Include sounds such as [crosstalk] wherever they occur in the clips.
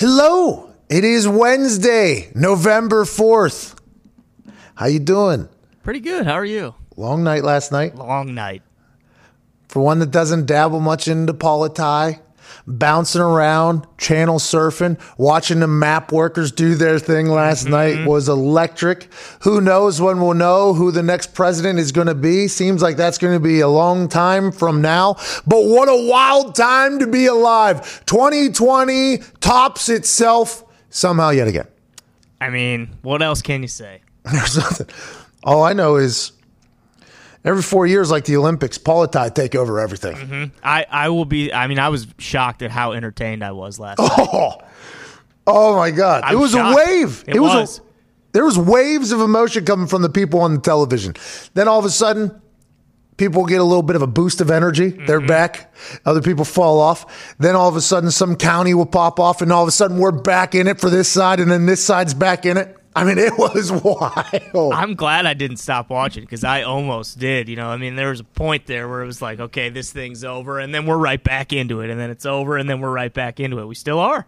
Hello. It is Wednesday, November 4th. How you doing? Pretty good. How are you? Long night last night. Long night. For one that doesn't dabble much into politi, bouncing around, channel surfing, watching the map workers do their thing last mm-hmm. night was electric. Who knows when we'll know who the next president is going to be? Seems like that's going to be a long time from now. But what a wild time to be alive. 2020 tops itself somehow yet again. I mean, what else can you say? [laughs] There's nothing. All I know is every four years, like the Olympics, politics take over everything. I, I will be. I mean, I was shocked at how entertained I was last [laughs] night. Oh, oh my God! I it was was a wave. It was. was. A, there was waves of emotion coming from the people on the television. Then all of a sudden, people get a little bit of a boost of energy. Mm-hmm. They're back. Other people fall off. Then all of a sudden, some county will pop off, and all of a sudden, we're back in it for this side, and then this side's back in it. I mean, it [laughs] was wild. I'm glad I didn't stop watching because I almost did. You know, I mean, there was a point there where it was like, okay, this thing's over, and then we're right back into it, and then it's over, and then we're right back into it. We still are.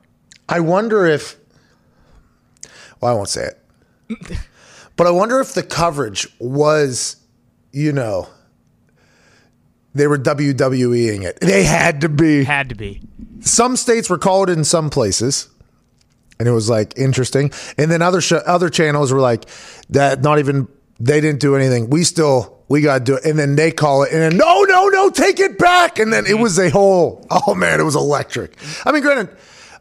I wonder if. Well, I won't say it. [laughs] but I wonder if the coverage was, you know, they were WWEing it. They had to be. Had to be. Some states were called in some places, and it was like interesting. And then other sh- other channels were like that. Not even they didn't do anything. We still we got to do it. And then they call it, and then no, no, no, take it back. And then it was a whole. Oh man, it was electric. I mean, granted.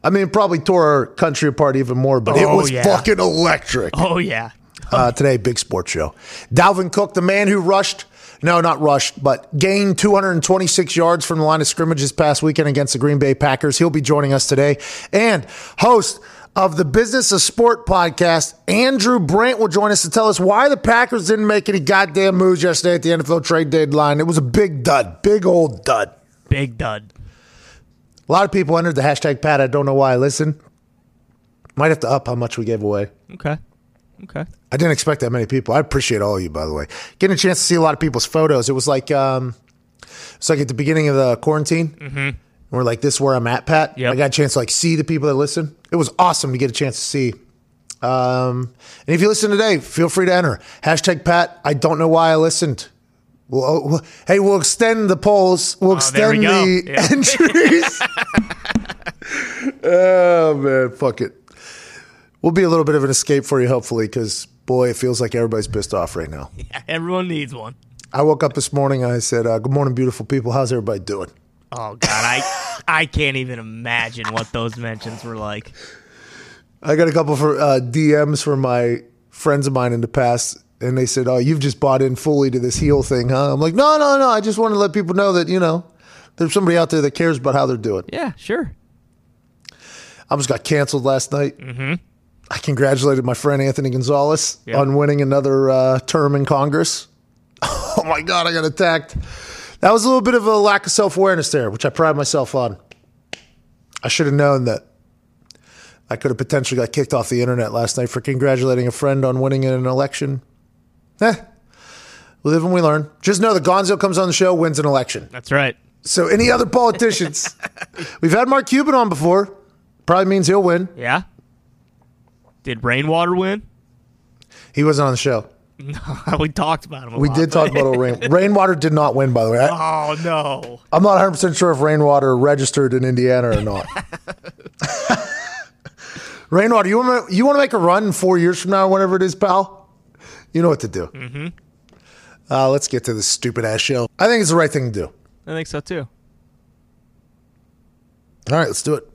I mean, it probably tore our country apart even more, but it Oh, was yeah. fucking electric. Oh yeah. Uh, today, big sports show. Dalvin Cook, the man who rushed, no, not rushed, but gained 226 yards from the line of scrimmage this past weekend against the Green Bay Packers. He'll be joining us today. And host of the Business of Sport podcast, Andrew Brandt will join us to tell us why the Packers didn't make any goddamn moves yesterday at the NFL trade deadline. It was a big dud, big old dud. Big dud. A lot of people entered the hashtag Pat. I don't know why. I listen, might have to up how much we gave away. Okay. Okay. I didn't expect that many people. I appreciate all of you, by the way. Getting a chance to see a lot of people's photos. It was like, um, it's like at the beginning of the quarantine. Mm-hmm. We're like, this is where I'm at, Pat. Yep. I got a chance to like see the people that listen. It was awesome to get a chance to see. Um, and if you listen today, feel free to enter hashtag Pat. I don't know why I listened. Well, oh, well, hey, we'll extend the polls. We'll Oh, extend we the Yeah. [laughs] [laughs] entries. oh man, fuck it. We'll be a little bit of an escape for you, hopefully, because boy, it feels like everybody's pissed off right now. [laughs] Yeah, Everyone needs one. I woke up this morning. I said, uh, "Good morning, beautiful people. How's everybody doing?" Oh God, I I can't even imagine what those mentions were like. I got a couple for uh, DMs from my friends of mine in the past, and they said, "Oh, you've just bought in fully to this heel thing, huh?" I'm like, "No, no, no. I just want to let people know that you know there's somebody out there that cares about how they're doing." Yeah, sure. I almost got canceled last night. Mm-hmm. I congratulated my friend Anthony Gonzalez Yeah. on winning another uh, term in Congress. [laughs] Oh my God, I got attacked. That was a little bit of a lack of self awareness there, which I pride myself on. I should have known that I could have potentially got kicked off the internet last night for congratulating a friend on winning an election. Eh, we live and we learn. Just know that Gonzo comes on the show, wins an election. That's right. So any other politicians, [laughs] we've had Mark Cuban on before. Probably means he'll win. Yeah. Did Rainwater win? He wasn't on the show. [laughs] we talked about him. We lot, did talk about old rain. [laughs] Rainwater did not win, by the way. I, Oh no. I'm not 100 percent sure if Rainwater registered in Indiana or not. [laughs] Rainwater, you want to you want to make a run four years from now, whenever it is, pal? You know what to do. Mm-hmm. Uh, let's get to this stupid ass show. I think it's the right thing to do. I think so too. All right, let's do it.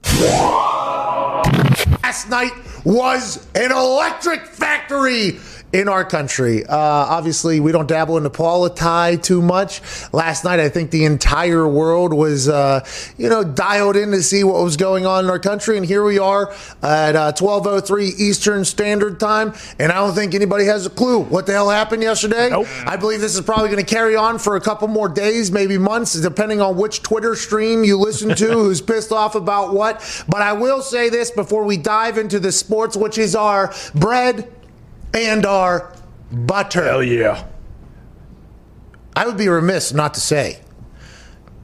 Last night was an electric factory in our country. Uh, obviously, we don't dabble in into politi too much. Last night, I think the entire world was, uh, you know, dialed in to see what was going on in our country. And here we are at uh, 12:03 Eastern Standard Time, and I don't think anybody has a clue what the hell happened yesterday. Nope. I believe this is probably going to carry on for a couple more days, maybe months, depending on which Twitter stream you listen to, [laughs] who's pissed off about what. But I will say this before we dive into the sports, which is our bread and our butter. Hell yeah. I would be remiss not to say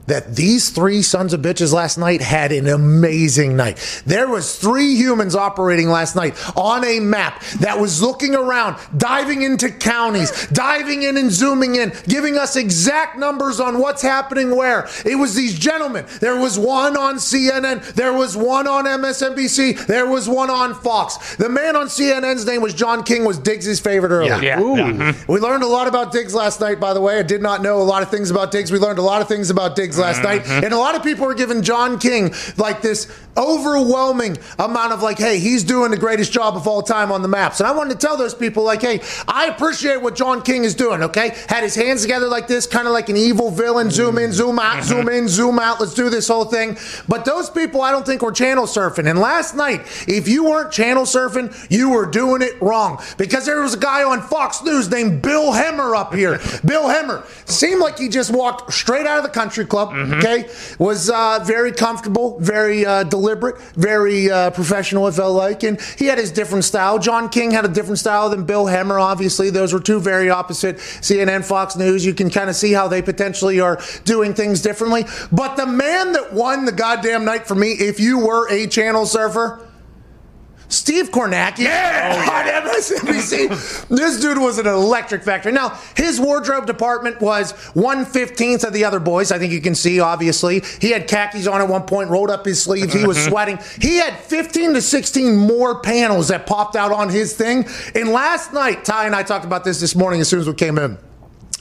that these three sons of bitches last night had an amazing night. There was three humans operating last night on a map that was looking around, diving into counties, diving in and zooming in, giving us exact numbers on what's happening where. It was these gentlemen. There was one on CNN, there was one on MSNBC, there was one on Fox. The man on CNN's name was John King, was Diggs' favorite earlier. Yeah. Yeah. We learned a lot about Diggs last night, by the way. I did not know a lot of things about Diggs. We learned a lot of things about Diggs last night. Mm-hmm. And a lot of people are giving John King like this overwhelming amount of like, hey, he's doing the greatest job of all time on the maps. And I wanted to tell those people, like, hey, I appreciate what John King is doing, okay? Had his hands together like this, kind of like an evil villain, zoom in, zoom out, mm-hmm. zoom in, zoom out, let's do this whole thing. But those people I don't think were channel surfing. And last night, if you weren't channel surfing, you were doing it wrong. Because there was a guy on Fox News named Bill Hemmer up here. [laughs] Bill Hemmer seemed like he just walked straight out of the country club, okay? Was uh, very comfortable, very uh, deliberate, very uh, professional, it felt like. And he had his different style. John King had a different style than Bill Hemmer, obviously. Those were two very opposite CNN, Fox News. You can kind of see how they potentially are doing things differently. But the man that won the goddamn night for me, if you were a channel surfer, Steve Kornacki Yeah. on MSNBC. this dude was an electric factory. Now, his wardrobe department was 115th of the other boys. I think you can see, obviously. He had khakis on at one point, rolled up his sleeves. He was [laughs] sweating. He had 15 to 16 more panels that popped out on his thing. And last night, Ty and I talked about this this morning as soon as we came in.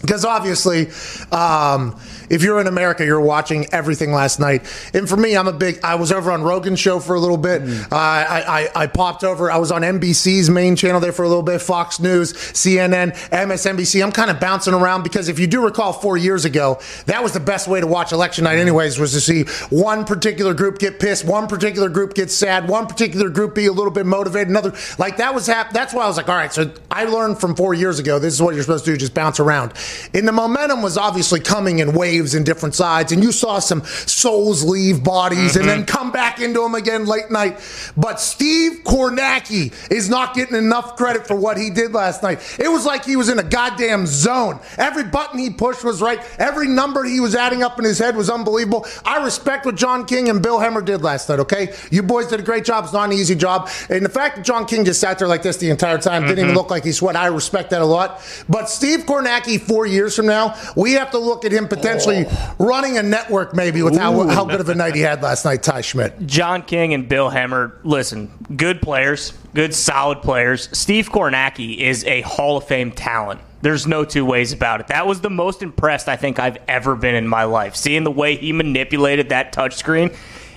Because obviously, um, if you're in America, you're watching everything last night. And for me, I'm a big. I was over on Rogan's show for a little bit. Uh, I, I I popped over. I was on NBC's main channel there for a little bit. Fox News, CNN, MSNBC. I'm kind of bouncing around because if you do recall, four years ago, that was the best way to watch election night. Anyways, was to see one particular group get pissed, one particular group get sad, one particular group be a little bit motivated, another like that was hap- That's why I was like, all right. So I learned from four years ago. This is what you're supposed to do. Just bounce around. And the momentum was obviously coming in waves in different sides, and you saw some souls leave bodies and then mm-hmm. come back into them again late night. But Steve Kornacki is not getting enough credit for what he did last night. It was like he was in a goddamn zone. Every button he pushed was right. Every number he was adding up in his head was unbelievable. I respect what John King and Bill Hemmer did last night, okay? You boys did a great job. It's not an easy job. And the fact that John King just sat there like this the entire time, didn't even mm-hmm. look like he sweat, I respect that a lot. But Steve Kornacki, four years from now, we have to look at him potentially running a network maybe with how, how good of a night he had last night, Ty Schmidt. John King and Bill Hemmer, listen, good players, good solid players. Steve Kornacki is a Hall of Fame talent. There's no two ways about it. That was the most impressed I think I've ever been in my life. Seeing the way he manipulated that touchscreen.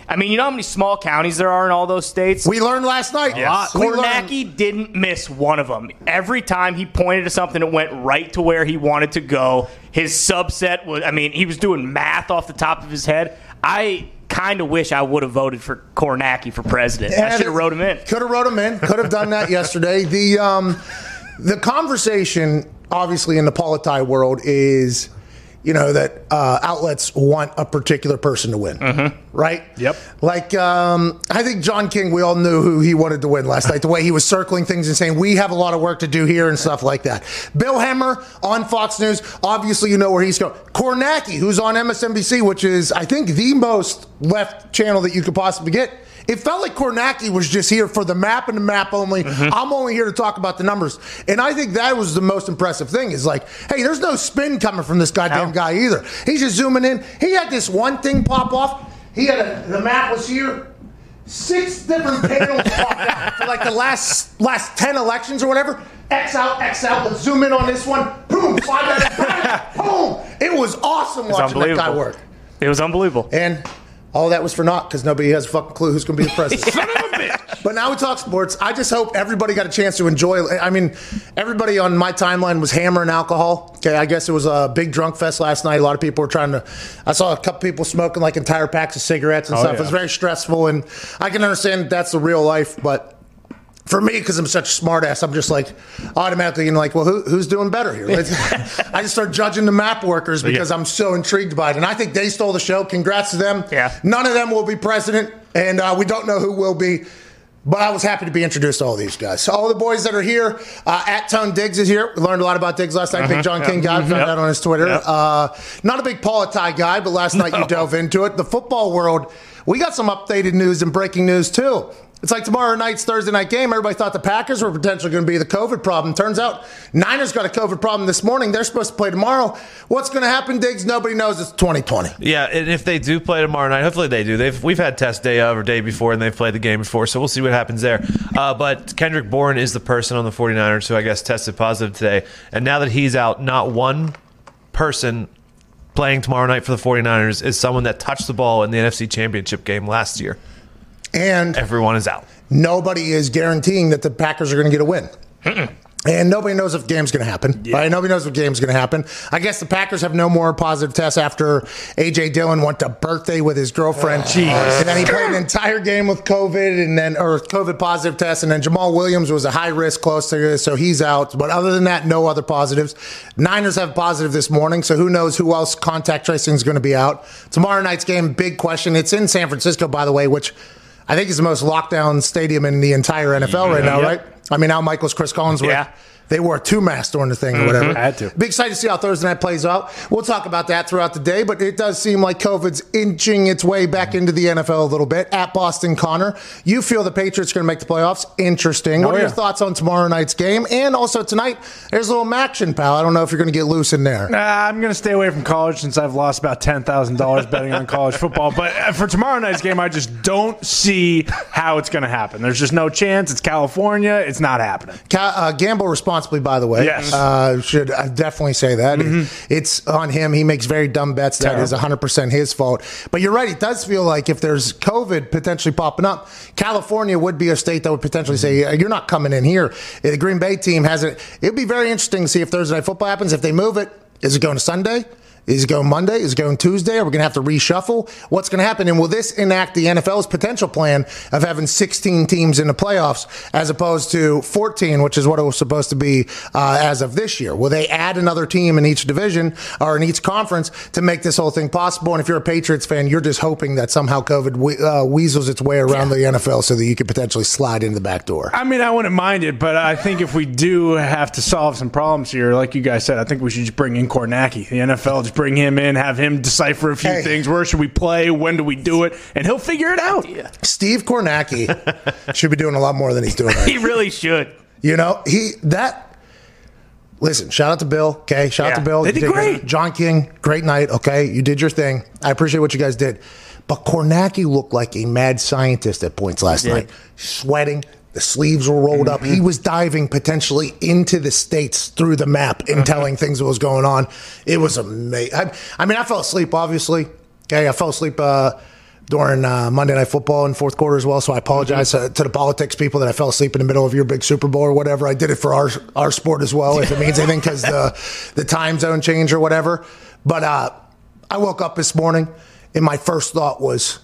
I mean, you know how many small counties there are in all those states? We learned last night. We learned- Kornacki didn't miss one of them. Every time he pointed to something, it went right to where he wanted to go. His subset was, I mean, he was doing math off the top of his head. I kind of wish I would have voted for Kornacki for president. I should have wrote him in. Could have wrote him in. Could have done that [laughs] yesterday. The um, the conversation, obviously, in the politi world is, you know, that uh, outlets want a particular person to win, right? Yep. Like, um, I think John King. We all knew who he wanted to win last [laughs] night. The way he was circling things and saying we have a lot of work to do here and stuff like that. Bill Hemmer on Fox News. Obviously, you know where he's going. Kornacki, who's on MSNBC, which is I think the most left channel that you could possibly get. It felt like Kornacki was just here for the map and the map only. Mm-hmm. I'm only here to talk about the numbers. And I think that was the most impressive thing is like, hey, there's no spin coming from this goddamn No. guy either. He's just zooming in. He had this one thing pop off. He had a, the map was here. Six different panels popped out for like the last last 10 elections or whatever. X out, X out. Let's zoom in on this one. Boom, slide that in. Boom. It was awesome It's watching that guy work. It was unbelievable. And all that was for naught because nobody has a fucking clue who's going to be the president. [laughs] Son of a bitch. But now we talk sports. I just hope everybody got a chance to enjoy. I mean, everybody on my timeline was hammering alcohol. Okay, I guess it was a big drunk fest last night. A lot of people were trying to. I saw a couple people smoking like entire packs of cigarettes and Oh, stuff. yeah. It was very stressful, and I can understand that's the real life, but. For me, because I'm such a smartass, I'm just like automatically and like, well, who, who's doing better here? [laughs] [laughs] I just start judging the map workers because I'm so intrigued by it, and I think they stole the show. Congrats to them. Yeah. None of them will be president, and uh, we don't know who will be. But I was happy to be introduced to all these guys. So all the boys that are here, uh, at Tone Diggs is here. We learned a lot about Diggs last night. Big John King guy, found Yep. out on his Twitter. Yep. Uh, not a big Politai guy, but last night you [laughs] dove into it. The football world, we got some updated news and breaking news too. It's like tomorrow night's Thursday night game. Everybody thought the Packers were potentially going to be the COVID problem. Turns out Niners got a COVID problem this morning. They're supposed to play tomorrow. What's going to happen, Diggs? Nobody knows. It's 2020. Yeah, and if they do play tomorrow night, hopefully they do. They've we've had test day of or day before, and they've played the game before, so we'll see what happens there. Uh, but Kendrick Bourne is the person on the 49ers who I guess tested positive today, and now that he's out, not one person playing tomorrow night for the 49ers is someone that touched the ball in the NFC Championship game last year. And Everyone is out. nobody is guaranteeing that the Packers are going to get a win. And nobody knows if the game's going to happen. Right? Nobody knows if the game's going to happen. I guess the Packers have no more positive tests after A.J. Dillon went to birthday with his girlfriend. Uh, uh, and then he played an uh. entire game with COVID and then, or COVID positive test. And then Jamal Williams was a high risk close to this, so he's out. But other than that, no other positives. Niners have positive this morning, so who knows who else contact tracing is going to be out. Tomorrow night's game, big question. It's in San Francisco, by the way, which I think he's the most lockdown stadium in the entire NFL right now, Yep. right? I mean, now Michael's Chris Collins. were- Yeah. They wore two masks during the thing or whatever. i Had to. Be excited to see how Thursday night plays out. We'll talk about that throughout the day, but it does seem like COVID's inching its way back into the NFL a little bit. At Boston Connor, you feel the Patriots are going to make the playoffs? Interesting. what Oh, are your thoughts on tomorrow night's game? And also tonight, there's a little action, pal. I don't know if you're going to get loose in there. Nah, I'm going to stay away from college since I've lost about ten thousand dollars betting on college football. But uh, for tomorrow night's game, I just don't see how it's going to happen. There's just no chance. It's California. It's not happening. Ca- uh, gamble responsibly, by the way. Yes. Uh, should I definitely say that. Mm-hmm. It's on him. He makes very dumb bets. That is 100% his fault. But you're right. It does feel like if there's COVID potentially popping up, California would be a state that would potentially say, mm-hmm. you're not coming in here. The Green Bay team has it. It'd be very interesting to see if Thursday Night Football happens. If they move it, is it going to Sunday? Is it going Monday? Is it going Tuesday? Are we going to have to reshuffle? What's going to happen? And will this enact the NFL's potential plan of having 16 teams in the playoffs as opposed to 14, which is what it was supposed to be uh, as of this year? Will they add another team in each division or in each conference to make this whole thing possible? And if you're a Patriots fan, you're just hoping that somehow COVID we- uh, weasels its way around the NFL so that you could potentially slide in the back door. I mean, I wouldn't mind it, but I think if we do have to solve some problems here, like you guys said, I think we should just bring in Kornacki. The NFL just bring him in, have him decipher a few Hey. things. Where should we play? When do we do it? And he'll figure it out. Steve Kornacki [laughs] should be doing a lot more than he's doing right He really should. You know, he that. Listen, shout out to Bill. Okay, shout out to Bill. They You did great. John King, great night. Okay, you did your thing. I appreciate what you guys did. But Kornacki looked like a mad scientist at points last night, sweating. The sleeves were rolled up. Mm-hmm. He was diving potentially into the states through the map and Mm-hmm. telling things that was going on. It was amazing. I, I mean, I fell asleep. Obviously, okay, I fell asleep. Uh, during uh, Monday Night Football in fourth quarter as well. So I apologize uh, to the politics people that I fell asleep in the middle of your big Super Bowl or whatever. I did it for our our sport as well, if it means anything, because the the time zone change or whatever. But uh, I woke up this morning and my first thought was.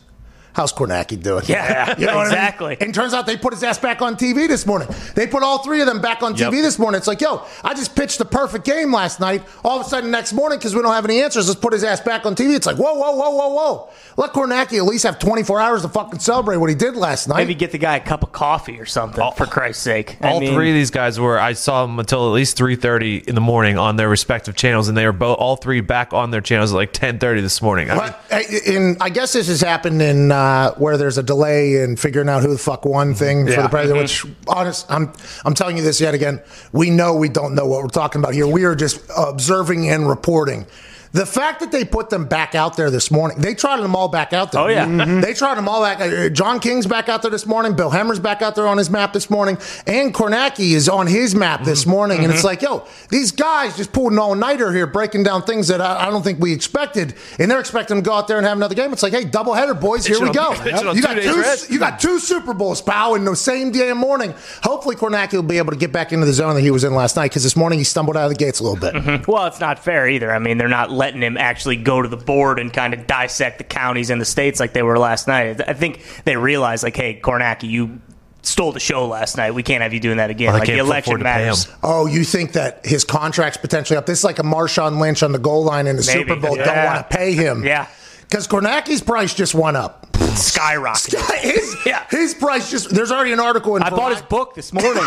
How's Kornacki doing? Yeah, [laughs] You know what I mean? exactly. And turns out they put his ass back on TV this morning. They put all three of them back on TV this morning. It's like, yo, I just pitched the perfect game last night. All of a sudden, next morning, because we don't have any answers, let's put his ass back on TV. It's like, whoa, whoa, whoa, whoa, whoa. Let Kornacki at least have 24 hours to fucking celebrate what he did last night. Maybe get the guy a cup of coffee or something, for Christ's sake. I All mean, three of these guys were. I saw them until at least three thirty in the morning on their respective channels, and they were both all three back on their channels at like ten thirty this morning. I mean, But, in, I guess this has happened in uh, Uh, where there's a delay in figuring out who the fuck won thing for the president. Mm-hmm. Which, honest, I'm I'm telling you this yet again. We know we don't know what we're talking about here. We are just observing and reporting. The fact that they put them back out there this morning, they trotted them all back out there. Oh, yeah. Mhm. they trotted them all back. Uh, uh, John King's back out there this morning. Bill Hemmer's back out there on his map this morning, and Kornacki is on his map this mm-hmm. morning. And it's mm-hmm. like, yo, these guys just pulled an all nighter here, breaking down things that I, I don't think we expected, and they're expecting to go out there and have another game. It's like, hey, doubleheader, boys, here we go. on- pitching on You got two, you got two Super Bowls, pal, in the same damn morning. Hopefully, Kornacki will be able to get back into the zone that he was in last night because this morning he stumbled out of the gates a little bit. Well, it's not fair either. I mean, they're not letting him actually go to the board and kind of dissect the counties and the states like they were last night. I think they realized, like, hey, Kornacki, you stole the show last night. We can't have you doing that again. Well, like, the election afford to pay matters. Oh, you think that his contract's potentially up? This is like a Marshawn Lynch on the goal line in the Maybe. Super Bowl. Don't want to pay him. Yeah. Because Kornacki's price just went up. skyrocketed. [laughs] his, [laughs] Yeah. his price just there's already an article in I bought his book this morning. [laughs]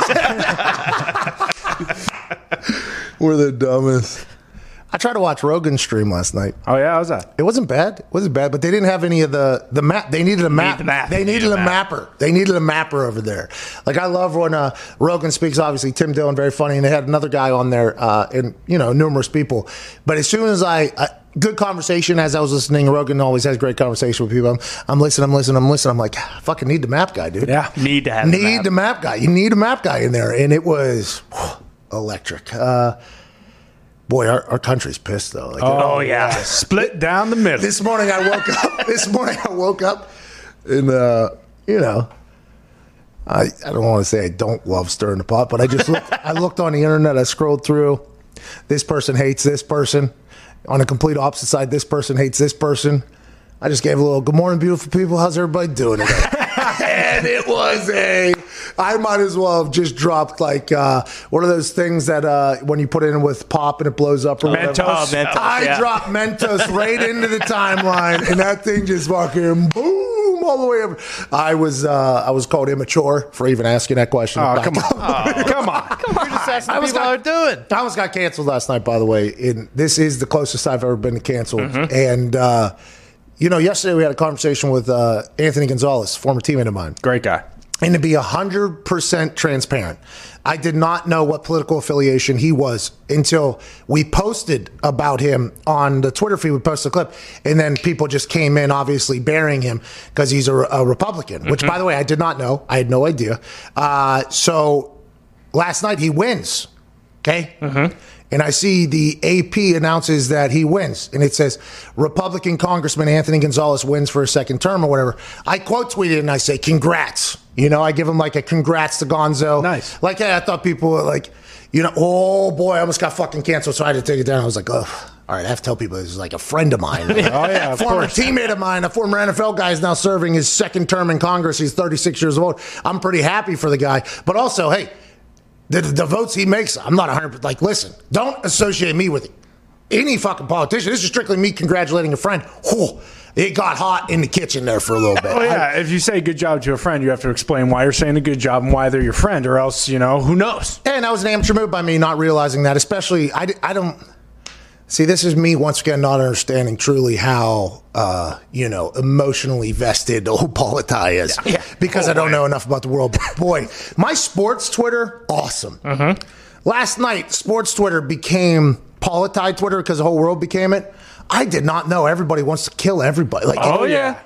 We're the dumbest. Tried to watch Rogan's stream last night. Oh yeah, how's that? It wasn't bad. It wasn't bad, but they didn't have any of the the map. They needed a map. the map. They needed Need a, map. mapper. They needed a mapper over there. Like I love when uh, Rogan speaks. Obviously, Tim Dillon very funny, and they had another guy on there, uh, and you know numerous people. But as soon as I. I Good conversation as I was listening. Rogan always has great conversation with people. I'm, I'm listening, I'm listening, I'm listening. I'm like, "Ah, fucking need the map guy, dude. Yeah. Need to have the need map. the map guy. You need a map guy in there, and it was electric. Uh, boy, our, our country's pissed though. Like, Oh yeah. Split down the middle. this morning I woke up. [laughs] This morning I woke up, and uh, you know, I I don't want to say I don't love stirring the pot, but I just looked. I looked on the internet. I scrolled through. This person hates this person. On a complete opposite side, this person hates this person. I just gave a little good morning, beautiful people. How's everybody doing today? [laughs] and it was a. I might as well have just dropped like uh, one of those things that uh, when you put it in with pop and it blows up or whatever. Mentos. Oh, Mentos, I yeah. dropped Mentos right into the timeline, and that thing just fucking boom all the way over. I was uh, I was called immature for even asking that question. Oh Back come up. on, come on. You're just asking I was people got- they're doing. I almost got canceled last night, by the way. And this is the closest I've ever been to canceled. And uh, you know, yesterday we had a conversation with uh, Anthony Gonzalez, former teammate of mine. Great guy. And to be 100% transparent, I did not know what political affiliation he was until we posted about him on the Twitter feed. We posted a clip, and then people just came in, obviously burying him because he's a, a Republican, which, by the way, I did not know. I had no idea. Uh, so last night he wins. Okay. And I see the AP announces that he wins, and it says Republican Congressman Anthony Gonzalez wins for a second term or whatever. I quote tweeted and I say, "Congrats!" You know, I give him like a congrats to Gonzo. Nice. Like hey, I thought people were like, you know, oh boy, I almost got fucking canceled, so I had to take it down. I was like, oh. All right, I have to tell people this is like a friend of mine. [laughs] Oh yeah, of former course. teammate of mine, a former NFL guy, is now serving his second term in Congress. He's 36 years old. I'm pretty happy for the guy. But also, hey, the, the votes he makes, I'm not 100. Like, listen, don't associate me with any fucking politician. This is strictly me congratulating a friend. Whew, it got hot in the kitchen there for a little bit. Oh yeah, if you say good job to a friend, you have to explain why you're saying a good job and why they're your friend, or else you know who knows. And that was an amateur move by me not realizing that, especially, I, I don't. See, this is me once again not understanding truly how, uh, you know, emotionally vested old [laughs] Politai is. Yeah. Because I don't know enough about the world. Boy, my sports Twitter, awesome. Last night, sports Twitter became Politai Twitter because the whole world became it. I did not know everybody wants to kill everybody. Like, Oh it- yeah,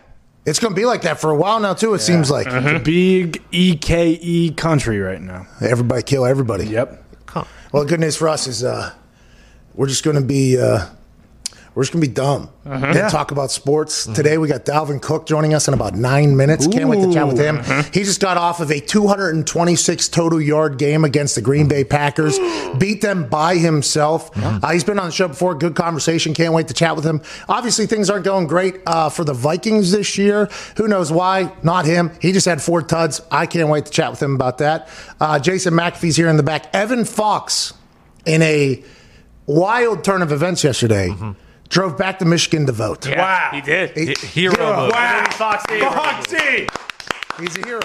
it's going to be like that for a while now, too, it seems like. it's a big EKE country right now. Everybody kill everybody. Yep. Well, the good news for us is uh, we're just going to be uh, we're just going to be dumb and Yeah. talk about sports today. We got Dalvin Cook joining us in about nine minutes. Can't wait to chat with him. He just got off of a 226 total yard game against the Green Bay Packers, [gasps] beat them by himself. Uh, he's been on the show before. Good conversation. Can't wait to chat with him. Obviously, things aren't going great uh, for the Vikings this year. Who knows why? Not him. He just had four tuds. I can't wait to chat with him about that. Uh, Jason McAfee's here in the back. Evan Fox in a wild turn of events yesterday drove back to Michigan to vote. Yeah, Wow. He did. He- Hero move. Wow. Fox Day. Foxy, He's a hero.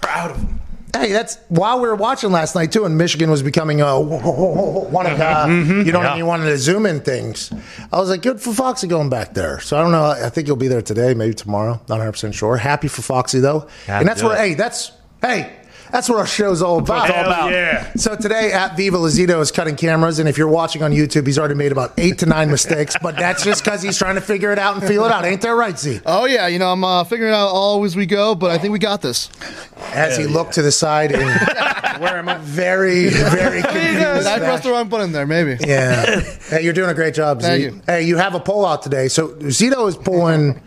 proud of him. Hey, that's while we were watching last night too, and Michigan was becoming a one of uh, Mm-hmm. you know what I Yeah. mean, one of the zoom in things. I was like, good for Foxy going back there. So I don't know. I think he'll be there today, maybe tomorrow. Not 100 percent sure. Happy for Foxy though, Gotta and that's where it. hey, that's hey. That's what our show's all about. it's all about. yeah. So today at Viva Lazito is cutting cameras, and if you're watching on YouTube, he's already made about eight to nine mistakes. But that's just because he's trying to figure it out and feel it out. Ain't that right, Z? Oh yeah, you know I'm uh, figuring it out all as we go, but I think we got this. As he looked to the side and [laughs] Where am I? very, very [laughs] Did confused. I pressed the wrong button there? Maybe. Yeah. Hey, you're doing a great job, Z. You. Hey, you have a poll out today. So Zito is pulling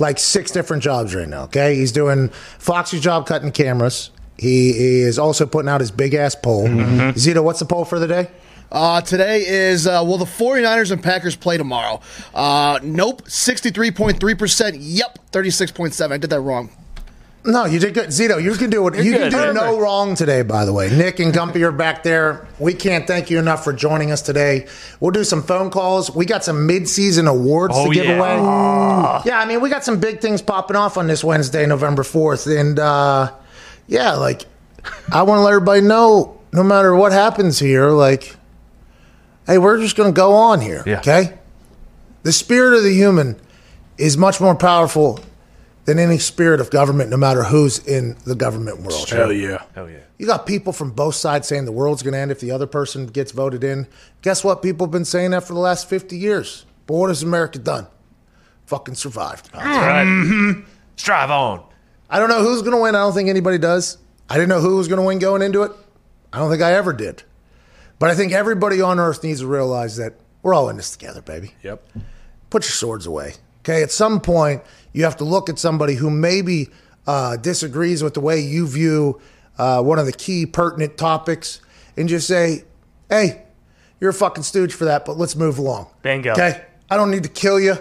like six different jobs right now. Okay, he's doing Foxy's job cutting cameras. He is also putting out his big ass poll. Zito, what's the poll for the day? Uh, today is uh, will the 49ers and Packers play tomorrow? Uh, nope, 63.3%. Yep, 36.7. I did that wrong. No, you did good. Zito, you can do it. You can good. do Perfect. no wrong today, by the way. Nick and Gumpy are back there. We can't thank you enough for joining us today. We'll do some phone calls. We got some mid-season awards Oh, to give yeah. away. Yeah, I mean, we got some big things popping off on this Wednesday, November 4th. And, uh, yeah, like, I want to let everybody know no matter what happens here, like, hey, we're just going to go on here, Yeah. okay? The spirit of the human is much more powerful than any spirit of government, no matter who's in the government world. Hell yeah. Hell yeah. You got people from both sides saying the world's going to end if the other person gets voted in. Guess what? People have been saying that for the last 50 years. But what has America done? Fucking survived. Right. Mm-hmm. Strive on. I don't know who's going to win. I don't think anybody does. I didn't know who was going to win going into it. I don't think I ever did. But I think everybody on earth needs to realize that we're all in this together, baby. Yep. put your swords away. Okay, at some point, you have to look at somebody who maybe uh, disagrees with the way you view uh, one of the key pertinent topics and just say, hey, you're a fucking stooge for that, but let's move along. Bingo. Okay, I don't need to kill you.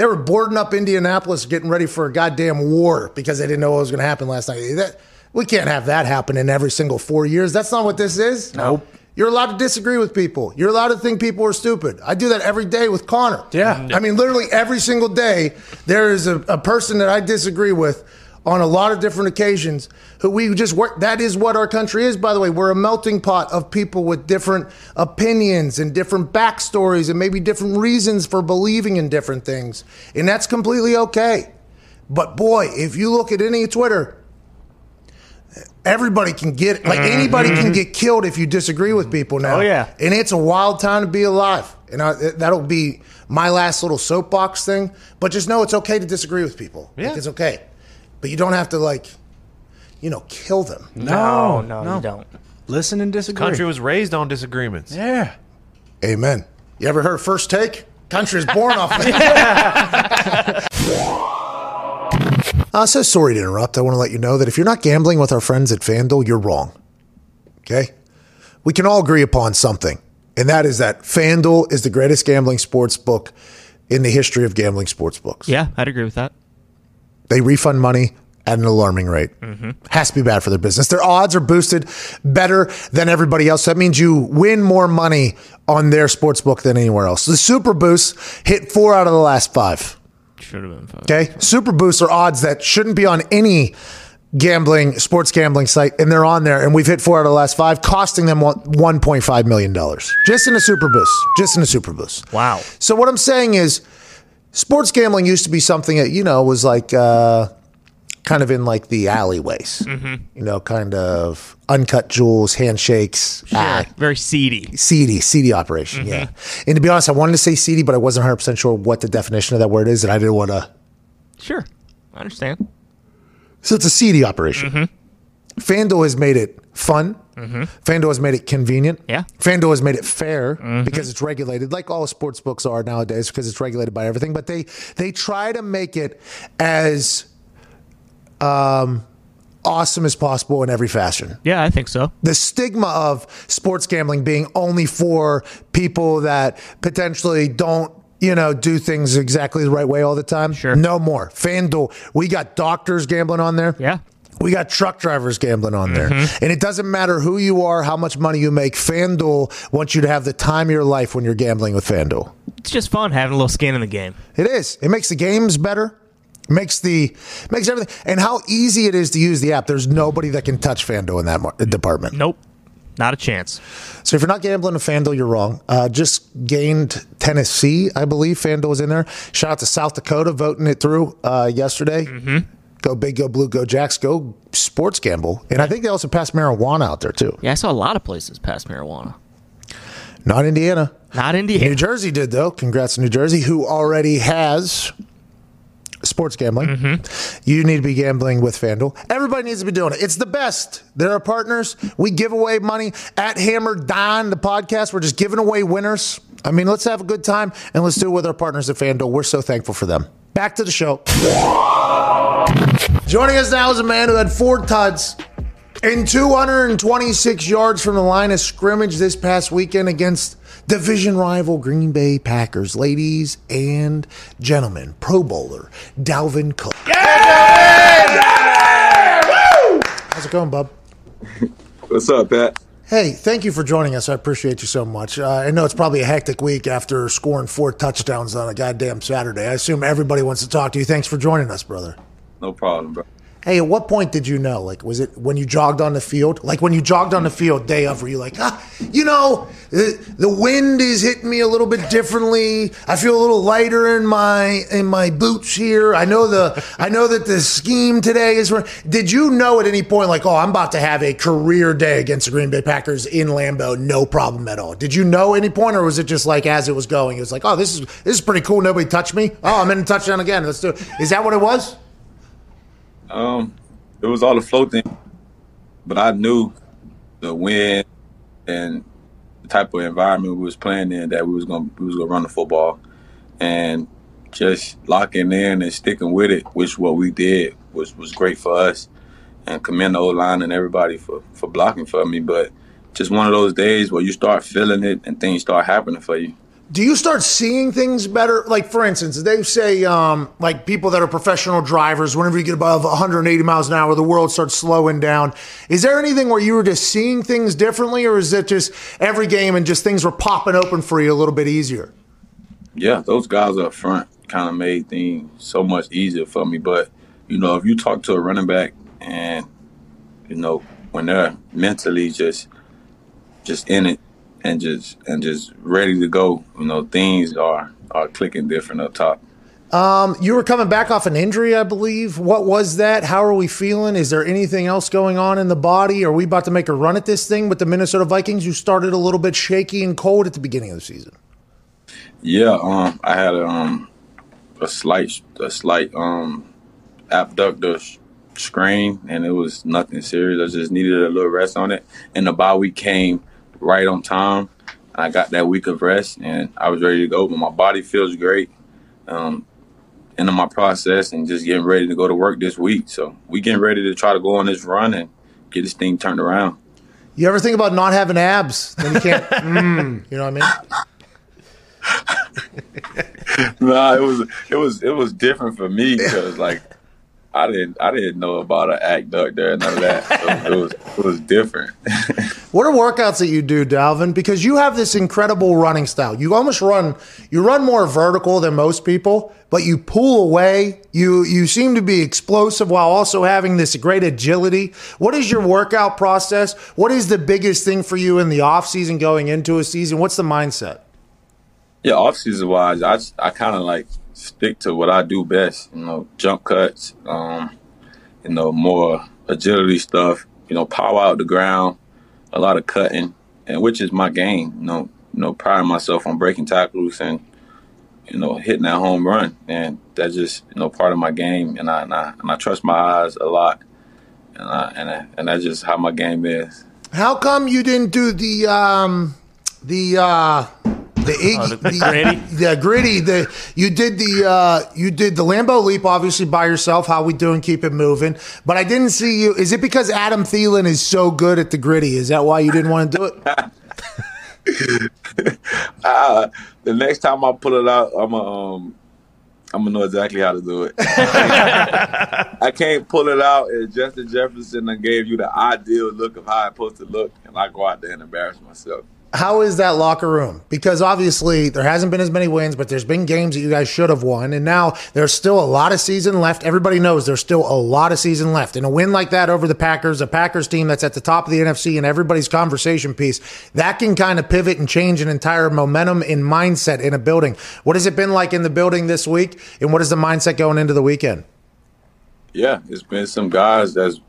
They were boarding up Indianapolis getting ready for a goddamn war because they didn't know what was going to happen last night. That, we can't have that happen in every single four years. That's not what this is. Nope. You're allowed to disagree with people. You're allowed to think people are stupid. I do that every day with Connor. Yeah. I mean, literally every single day, there is a, a person that I disagree with on a lot of different occasions who we just work. That is what our country is, by the way. We're a melting pot of people with different opinions and different backstories and maybe different reasons for believing in different things. And that's completely okay. But boy, if you look at any Twitter, everybody can get like mm-hmm. anybody can get killed if you disagree with people now. Oh, yeah. and it's a wild time to be alive. And I, that'll be my last little soapbox thing. But just know it's okay to disagree with people. Yeah. Like, it's okay, but you don't have to like, you know, kill them. No, no, no. you don't. Listen and disagree. Country was raised on disagreements. Yeah. Amen. You ever heard first take? Country is born off that. Uh, [laughs] [laughs] so sorry to interrupt. I want to let you know that if you're not gambling with our friends at FanDuel, you're wrong. Okay? We can all agree upon something, and that is that FanDuel is the greatest gambling sports book in the history of gambling sports books. Yeah, I'd agree with that. They refund money at an alarming rate. Mm-hmm. Has to be bad for their business. Their odds are boosted better than everybody else. That means you win more money on their sports book than anywhere else. The Super Boost hit four out of the last five. Should have been fun. Okay. Super Boosts are odds that shouldn't be on any gambling, sports gambling site, and they're on there. And we've hit four out of the last five, costing them $1.5 million just in a Super Boost. Just in a Super Boost. Wow. So what I'm saying is, sports gambling used to be something that you know was like uh, kind of in like the alleyways, you know, kind of uncut jewels, handshakes, ah, Very seedy. seedy, seedy operation. Yeah. And to be honest, I wanted to say seedy, but I wasn't 100 percent sure what the definition of that word is, and I didn't want to. Sure. I understand. So it's a seedy operation. FanDuel has made it fun. FanDuel has made it convenient. Yeah. FanDuel has made it fair because it's regulated, like all sports books are nowadays, because it's regulated by everything. But they they try to make it as um, awesome as possible in every fashion Yeah, I think so. the stigma of sports gambling being only for people that potentially don't you know do things exactly the right way all the time Sure. no more fanduel we got doctors gambling on there Yeah. We got truck drivers gambling on there. And it doesn't matter who you are, how much money you make. FanDuel wants you to have the time of your life when you're gambling with FanDuel. It's just fun having a little skin in the game. It is. It makes the games better. Makes the makes everything and how easy it is to use the app. There's nobody that can touch FanDuel in that mar- department. Nope. Not a chance. So if you're not gambling with FanDuel, you're wrong. Uh, just gained Tennessee, I believe. FanDuel was in there. Shout out to South Dakota voting it through uh, yesterday. Mm-hmm. Go big, go blue, go Jacks, go sports gamble. And I think they also passed marijuana out there too. Yeah, I saw a lot of places pass marijuana. Not Indiana. Not Indiana. New Jersey did though. Congrats to New Jersey, who already has sports gambling. Mm-hmm. You need to be gambling with FanDuel. Everybody needs to be doing it. It's the best. They're our partners. We give away money at Hammer Don, the podcast. We're just giving away winners. I mean, let's have a good time and let's do it with our partners at FanDuel. We're so thankful for them. Back to the show. Joining us now is a man who had four tuds And 226 yards from the line of scrimmage this past weekend against division rival Green Bay Packers. Ladies and gentlemen, Pro Bowler Dalvin Cook. How's it going, bub? What's up, Pat? Hey, thank you for joining us. I appreciate you so much. Uh, I know it's probably a hectic week after scoring four touchdowns on a goddamn Saturday. I assume everybody wants to talk to you. Thanks for joining us, brother. No problem, bro. Hey, at what point did you know? Like, was it when you jogged on the field? Like, when you jogged on the field day of, were you like, ah, you know, the, the wind is hitting me a little bit differently. I feel a little lighter in my in my boots here. I know the I know that the scheme today is. Did you know at any point, like, oh, I'm about to have a career day against the Green Bay Packers in Lambeau, no problem at all? Did you know any point, or was it just like as it was going, it was like, oh, this is this is pretty cool. Nobody touched me. Oh, I'm in a touchdown again. Let's do it. Is that what it was? Um, it was all the flow thing, but I knew the wind and the type of environment we was playing in that we was gonna we was gonna run the football, and just locking in and sticking with it, which what we did was was great for us, and commend the O line and everybody for for blocking for me. But just one of those days where you start feeling it and things start happening for you do you start seeing things better? Like, for instance, they say, um, like people that are professional drivers, whenever you get above 180 miles an hour, the world starts slowing down. Is there anything where you were just seeing things differently, or is it just every game and just things were popping open for you a little bit easier? Yeah, those guys up front kind of made things so much easier for me. But, you know, if you talk to a running back and, you know, when they're mentally just just in it and just and just ready to go. You know, things are are clicking different up top. Um, you were coming back off an injury, I believe. What was that? How are we feeling? Is there anything else going on in the body? Are we about to make a run at this thing with the Minnesota Vikings? You started a little bit shaky and cold at the beginning of the season. Yeah, um, I had a, um, a slight a slight um, abductor strain, and it was nothing serious. I just needed a little rest on it, and the bye week came right on time. I got that week of rest and I was ready to go. But my body feels great. Um, into my process and just getting ready to go to work this week. So we getting ready to try to go on this run and get this thing turned around. You ever think about not having abs? Then you can't. [laughs] mm, you know what I mean? [laughs] nah, it was it was it was different for me because like I didn't I didn't know about an act adductor and none of that. So it was it was different. [laughs] what are workouts that you do, Dalvin? Because you have this incredible running style. You almost run you run more vertical than most people, but you pull away. You you seem to be explosive while also having this great agility. What is your workout process? What is the biggest thing for you in the off season going into a season? What's the mindset? Yeah, off season wise, I I kind of like stick to what I do best. You know, jump cuts. Um, you know, more agility stuff. You know, power out the ground. A lot of cutting, and which is my game. You know, you know, priding myself on breaking tackles and you know hitting that home run, and that's just you know part of my game. And I and I, and I trust my eyes a lot, and I, and I, and that's just how my game is. How come you didn't do the um the uh the [laughs] Iggy, oh, the, the, griddy, the griddy. The you did the uh, you did the Lambeau leap obviously by yourself. How we doing? Keep it moving. But I didn't see you. Is it because Adam Thielen is so good at the griddy? Is that why you didn't want to do it? [laughs] uh, the next time I pull it out, I'm a, um, I'm gonna know exactly how to do it. [laughs] I can't pull it out. And Justin Jefferson I gave you the ideal look of how I'm supposed to look, and I go out there and embarrass myself how is that locker room? Because obviously there hasn't been as many wins, but there's been games that you guys should have won. And now there's still a lot of season left. Everybody knows there's still a lot of season left. And a win like that over the Packers, a Packers team that's at the top of the NFC and everybody's conversation piece, that can kind of pivot and change an entire momentum and mindset in a building. What has it been like in the building this week? And what is the mindset going into the weekend? Yeah, it's been some guys that's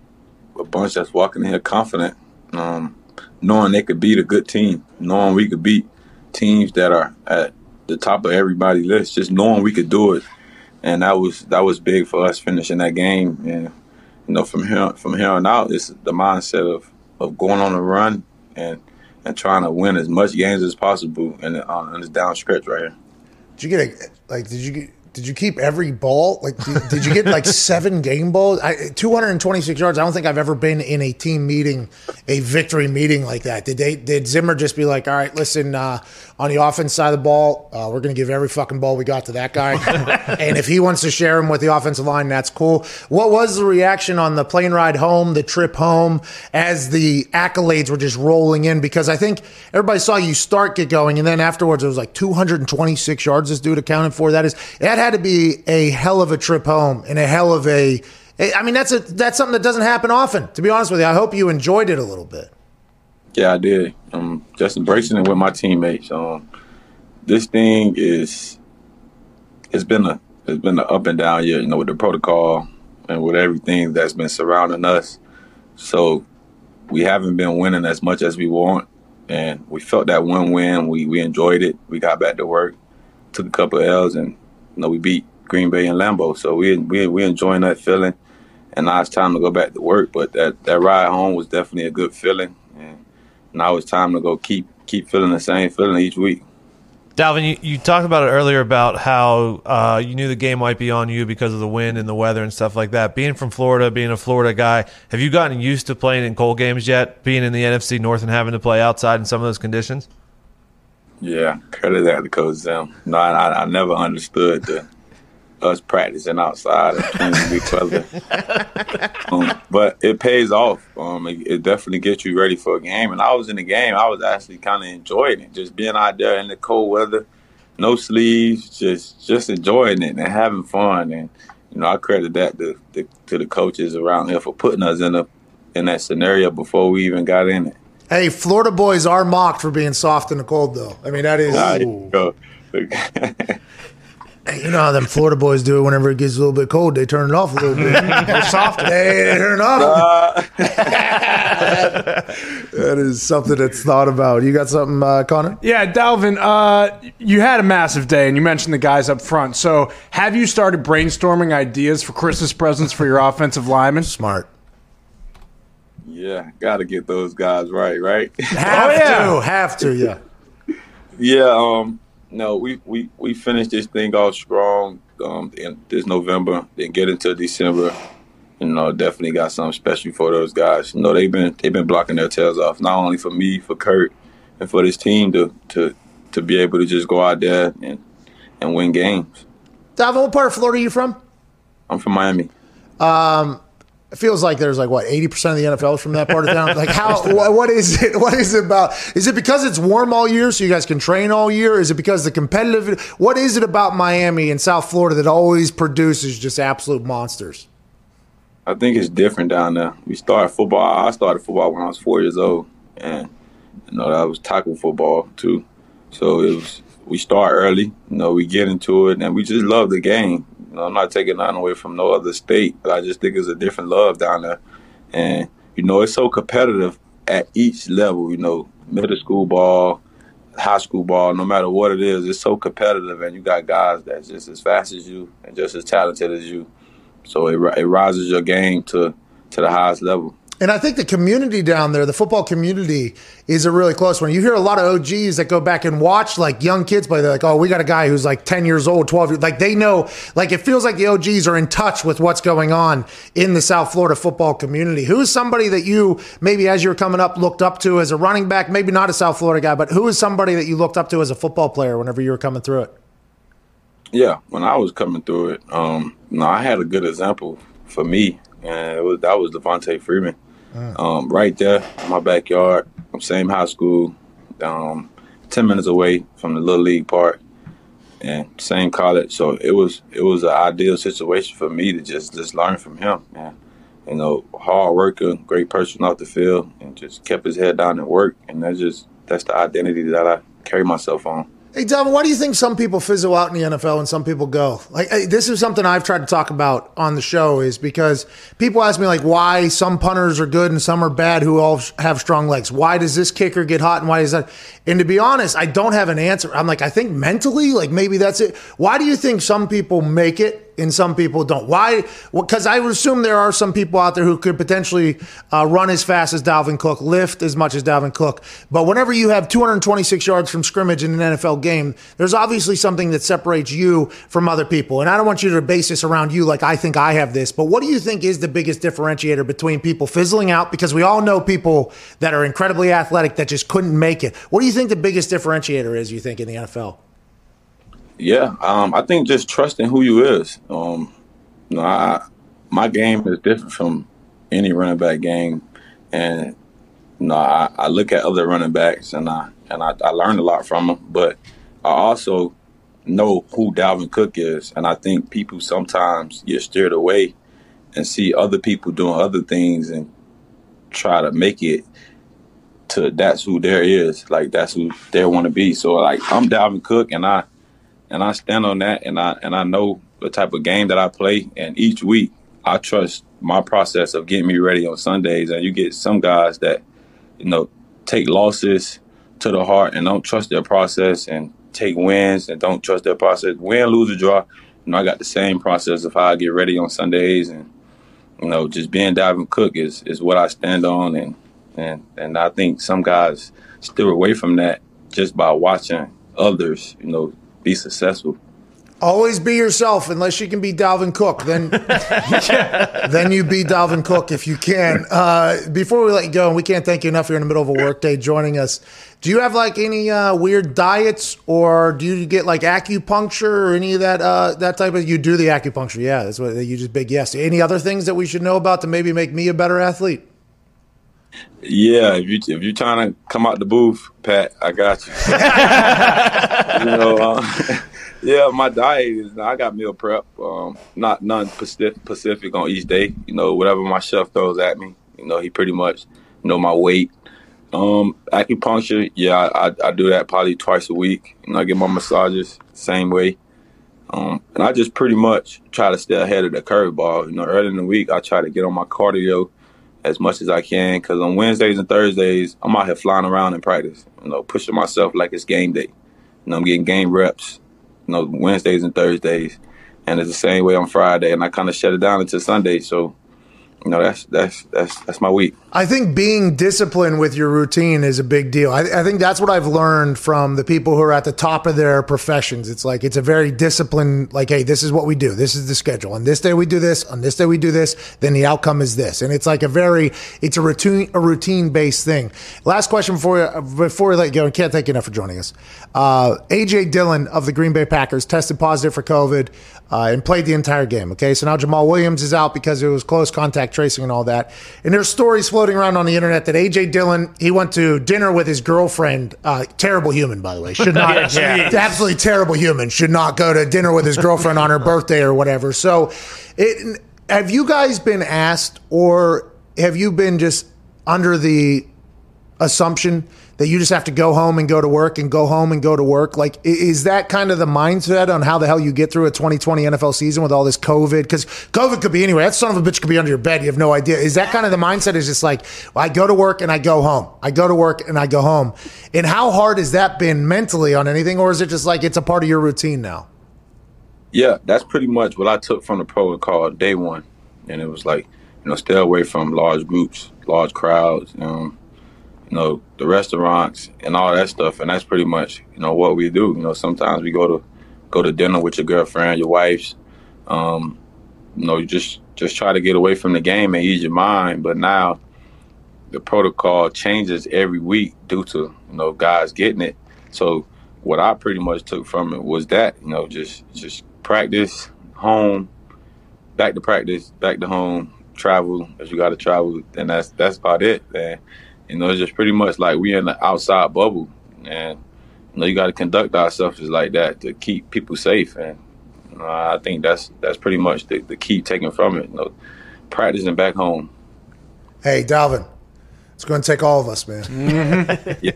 a bunch that's walking in here confident. Um, knowing they could beat a good team, knowing we could beat teams that are at the top of everybody's list, just knowing we could do it, and that was that was big for us finishing that game. And you know, from here from here on out, it's the mindset of of going on a run and and trying to win as much games as possible in, in this down stretch right here. Did you get a like? Did you get? Did you keep every ball? Like, did, did you get like [laughs] seven game balls? I, 226 yards. I don't think I've ever been in a team meeting, a victory meeting like that. Did they? Did Zimmer just be like, all right, listen, uh, on the offense side of the ball, uh, we're going to give every fucking ball we got to that guy, [laughs] and if he wants to share them with the offensive line, that's cool. What was the reaction on the plane ride home, the trip home, as the accolades were just rolling in? Because I think everybody saw you start get going, and then afterwards it was like 226 yards this dude accounted for. That is that had to be a hell of a trip home and a hell of a. I mean, that's a that's something that doesn't happen often. To be honest with you, I hope you enjoyed it a little bit. Yeah, I did. Um, just embracing it with my teammates. Um, this thing is it's been a it's been an up and down year, you know, with the protocol and with everything that's been surrounding us. So we haven't been winning as much as we want, and we felt that one win. We we enjoyed it. We got back to work, took a couple L's, and you know we beat Green Bay and Lambeau. So we we we enjoying that feeling, and now it's time to go back to work. But that that ride home was definitely a good feeling, and now it's time to go keep keep feeling the same feeling each week. Dalvin, you, you talked about it earlier about how uh, you knew the game might be on you because of the wind and the weather and stuff like that. Being from Florida, being a Florida guy, have you gotten used to playing in cold games yet? Being in the NFC North and having to play outside in some of those conditions? Yeah, credit that to Coach Zim. No, I, I never understood the us practicing outside of 20 week weather. [laughs] Um, but it pays off. Um, it, it, definitely gets you ready for a game. And I was in the game. I was actually kind of enjoying it, just being out there in the cold weather, no sleeves, just just enjoying it and having fun. And you know, I credit that to, to, to the coaches around here for putting us in a in that scenario before we even got in it. Hey, Florida boys are mocked for being soft in the cold, though. I mean, that is. you know how them Florida boys do it whenever it gets a little bit cold. They turn it off a little bit. [laughs] They're soft. They turn it off. [laughs] [laughs] that is something that's thought about. You got something, uh, Connor? Yeah, Dalvin, uh, you had a massive day, and you mentioned the guys up front. So have you started brainstorming ideas for Christmas presents for your offensive linemen? Smart. Yeah, got to get those guys right, right? [laughs] Have oh, yeah. to, have to, yeah. [laughs] Yeah, um, no, we, we, we finished this thing off strong um, in this November, then get into December. You know, definitely got something special for those guys. You know, they've been they've been blocking their tails off, not only for me, for Kirk, and for this team to to to be able to just go out there and and win games. Dalvin, what part of Florida are you from? I'm from Miami. Um, it feels like there's like what 80% of the NFL is from that part of town. Like how [laughs] what is it what is it about? Is it because it's warm all year so you guys can train all year? Is it because the competitive what is it about Miami and South Florida that always produces just absolute monsters? I think it's different down there. We started football. I started football when I was 4 years old and you know that was tackle football too. So it was we start early, you know, we get into it and we just love the game. You know, I'm not taking nothing away from no other state, but I just think it's a different love down there. And, you know, it's so competitive at each level, you know, middle school ball, high school ball, no matter what it is, it's so competitive. And you got guys that's just as fast as you and just as talented as you. So it, it rises your game to, to the highest level. And I think the community down there, the football community, is a really close one. You hear a lot of OGs that go back and watch like young kids play. They're like, "Oh, we got a guy who's like ten years old, twelve years." Old. Like they know. Like it feels like the OGs are in touch with what's going on in the South Florida football community. Who is somebody that you maybe as you're coming up looked up to as a running back? Maybe not a South Florida guy, but who is somebody that you looked up to as a football player whenever you were coming through it? Yeah, when I was coming through it, um, no, I had a good example for me, and it was that was Devonta Freeman um, right there in my backyard, same high school, um, ten minutes away from the little league park, and same college. So it was it was an ideal situation for me to just just learn from him. You know, hard worker, great person off the field, and just kept his head down and worked. And that's just that's the identity that I carry myself on. Hey, Devin, why do you think some people fizzle out in the NFL and some people go? Like, this is something I've tried to talk about on the show is because people ask me, like, why some punters are good and some are bad who all have strong legs. Why does this kicker get hot and why is that? And to be honest, I don't have an answer. I'm like, I think mentally, like, maybe that's it. Why do you think some people make it it and some people don't. Why? Because I would assume there are some people out there who could potentially uh, run as fast as Dalvin Cook, lift as much as Dalvin Cook. But whenever you have 226 yards from scrimmage in an NFL game, there's obviously something that separates you from other people. And I don't want you to base this around you like I think I have this. But what do you think is the biggest differentiator between people fizzling out? Because we all know people that are incredibly athletic that just couldn't make it. What do you think the biggest differentiator is? You think in the NFL? Yeah, um, I think just trusting who you is. Um, you know, I, my game is different from any running back game, and you know, I, I look at other running backs and I and I, I learned a lot from them. But I also know who Dalvin Cook is, and I think people sometimes get steered away and see other people doing other things and try to make it to that's who there is, like that's who they want to be. So like I'm Dalvin Cook, and I and I stand on that, and I and I know the type of game that I play, and each week I trust my process of getting me ready on Sundays. And you get some guys that you know take losses to the heart and don't trust their process, and take wins and don't trust their process. Win, lose, or draw. You know, I got the same process of how I get ready on Sundays, and you know, just being Dalvin Cook is is what I stand on, and and and I think some guys steer away from that just by watching others, you know, be successful. Always be yourself, unless you can be Dalvin Cook. Then, [laughs] then you be Dalvin Cook if you can. Uh, before we let you go, and we can't thank you enough. You're in the middle of a workday joining us. Do you have like any uh, weird diets, or do you get like acupuncture or any of that uh, that type of? You do the acupuncture, yeah. That's what you just big yes. Any other things that we should know about to maybe make me a better athlete? Yeah, if you if you're trying to come out the booth, Pat, I got you. [laughs] you know, uh, [laughs] yeah, my diet is I got meal prep. Um, not none specific on each day. You know, whatever my chef throws at me. You know, he pretty much know my weight. Um, acupuncture, yeah, I, I do that probably twice a week. You know, I get my massages same way. Um, and I just pretty much try to stay ahead of the curveball. You know, early in the week, I try to get on my cardio as much as I can because on Wednesdays and Thursdays, I'm out here flying around in practice, you know, pushing myself like it's game day. You know, I'm getting game reps, you know, Wednesdays and Thursdays. And it's the same way on Friday. And I kind of shut it down until Sunday. So know that's that's that's that's my week. I think being disciplined with your routine is a big deal. I, I, think that's what I've learned from the people who are at the top of their professions. It's like it's a very disciplined. Like, hey, this is what we do. This is the schedule. On this day we do this. On this day we do this. Then the outcome is this. And it's like a very it's a routine a routine based thing. Last question before you, before we let you go. Can't thank you enough for joining us. Uh, AJ Dillon of the Green Bay Packers tested positive for COVID uh, and played the entire game. Okay, so now Jamaal Williams is out because it was close contact tracing and all that. And there's stories floating around on the internet that AJ Dillon he went to dinner with his girlfriend. Uh, terrible human, by the way. Should not. [laughs] yeah. Absolutely terrible human. Should not go to dinner with his girlfriend on her [laughs] birthday or whatever. So, it, have you guys been asked, or have you been just under the assumption that you just have to go home and go to work and go home and go to work? Like, is that kind of the mindset on how the hell you get through a 2020 NFL season with all this COVID? Because COVID could be anywhere. That son of a bitch could be under your bed. You have no idea. Is that kind of the mindset? Is just like, well, I go to work and I go home. I go to work and I go home. And how hard has that been mentally on anything? Or is it just like it's a part of your routine now? Yeah, that's pretty much what I took from the protocol day one. And it was like, you know, stay away from large groups, large crowds. Um, you know, the restaurants and all that stuff. And that's pretty much, you know, what we do. You know, sometimes we go to go to dinner with your girlfriend, your wife's. Um, you know, you just just try to get away from the game and ease your mind. But now the protocol changes every week due to, you know, guys getting it. So what I pretty much took from it was that, you know, just just practice, home, back to practice, back to home, travel if you gotta travel, and that's that's about it, man. You know, it's just pretty much like we in the outside bubble, and you know, you got to conduct ourselves like that to keep people safe. And you know, I think that's that's pretty much the, the key taken from it. You know, practicing back home. Hey, Dalvin, it's going to take all of us, man. Mm-hmm. [laughs] yeah,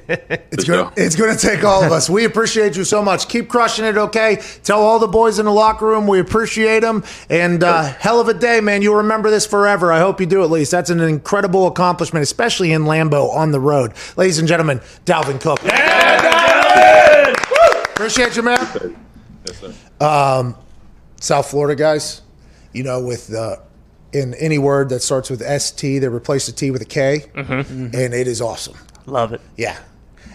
it's going. It's going to take all of us. We appreciate you so much. Keep crushing it. Okay. Tell all the boys in the locker room we appreciate them. And uh, hell of a day, man. You'll remember this forever. I hope you do at least. That's an incredible accomplishment, especially in Lambeau on the road, ladies and gentlemen. Dalvin Cook. Yeah, Dalvin! Appreciate you, man. Yes, sir. Um, South Florida guys, you know, with uh, in any word that starts with ST, they replace the T with a K, and it is awesome. Love it. Yeah.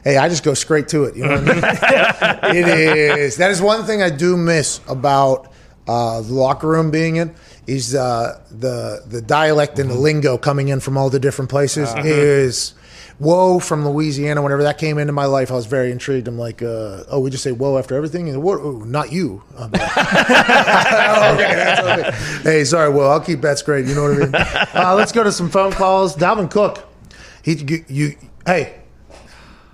Hey, I just go straight to it. You know what I mean? [laughs] it is. That is one thing I do miss about uh, the locker room being in is uh, the the dialect and the lingo coming in from all the different places is. Whoa from Louisiana. Whenever that came into my life, I was very intrigued. I'm like, uh, oh, we just say whoa after everything, and what? Oh, not you. I'm like, [laughs] okay, that's okay. Hey, sorry, Will. I'll keep that straight. You know what I mean? [laughs] Uh, let's go to some phone calls. Dalvin Cook. He, you, you, hey,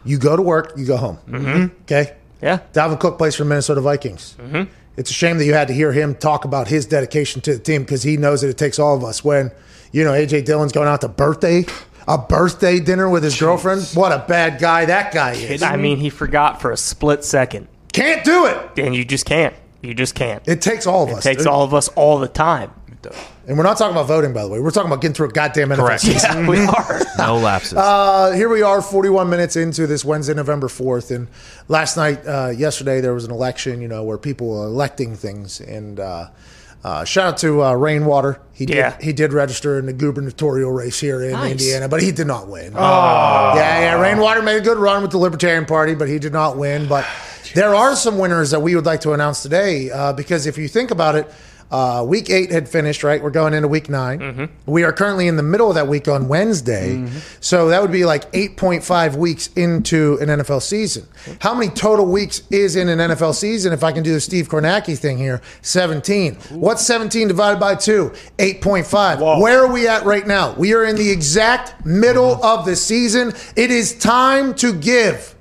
you go to work, you go home. Mm-hmm. Okay. Yeah. Dalvin Cook plays for the Minnesota Vikings. Mm-hmm. It's a shame that you had to hear him talk about his dedication to the team because he knows that it takes all of us. When you know AJ Dillon's going out to birthday, a birthday dinner with his girlfriend. What a bad guy that guy is. I mean, he forgot for a split second, Can't do it. and you just can't. You just can't. It It takes all of us. takes dude. all of us all the time. and we're not talking about voting, by the way. We're talking about getting through a goddamn NFL Correct. season. Yeah, we are. [laughs] No lapses. Uh, here we are, 41 minutes into this Wednesday, November 4th. And last night, uh, yesterday, there was an election, you know, where people were electing things. And uh, uh, shout out to uh, Rainwater. He did, Yeah. he did register in the gubernatorial race here in Nice. Indiana, but he did not win. Oh. Yeah, yeah. Rainwater made a good run with the Libertarian Party, but he did not win. But there are some winners that we would like to announce today uh, because if you think about it, uh, week eight had finished, right? We're going into week 9 mm-hmm. We are currently in the middle of that week on Wednesday. Mm-hmm. So that would be like 8.5 weeks into an NFL season. How many total weeks is in an NFL season? If I can do the Steve Kornacki thing here, 17. What's 17 divided by 2? 8.5. Where are we at right now? We are in the exact middle mm-hmm. of the season. It is time to give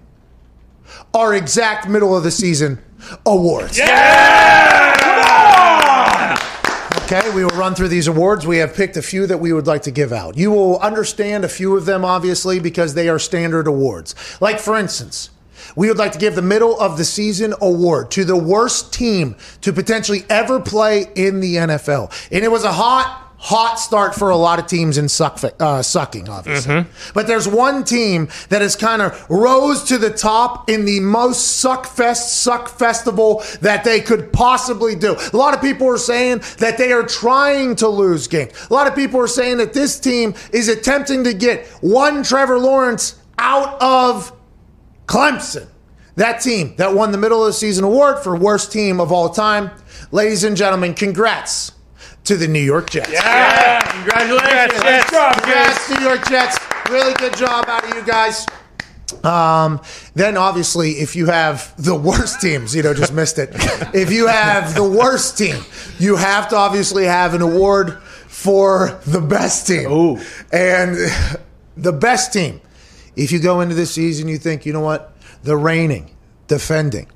our exact middle of the season awards. Okay, we will run through these awards. We have picked a few that we would like to give out. You will understand a few of them, obviously, because they are standard awards. Like, for instance, we would like to give the middle of the season award to the worst team to potentially ever play in the NFL. And it was a hot, hot start for a lot of teams in suck, uh, sucking, obviously. But there's one team that has kind of rose to the top in the most suck fest, suck festival that they could possibly do. A lot of people are saying that they are trying to lose games. A lot of people are saying that this team is attempting to get one Trevor Lawrence out of Clemson. That team that won the middle of the season award for worst team of all time. Ladies and gentlemen, congrats to the New York Jets. Yeah. Congratulations. Congrats, New York Jets. Really good job out of you guys. Um, then obviously, if you have the worst teams, you know, just missed it. If you have the worst team, you have to obviously have an award for the best team. Ooh. And the best team, if you go into this season, you think, you know what, the reigning, defending,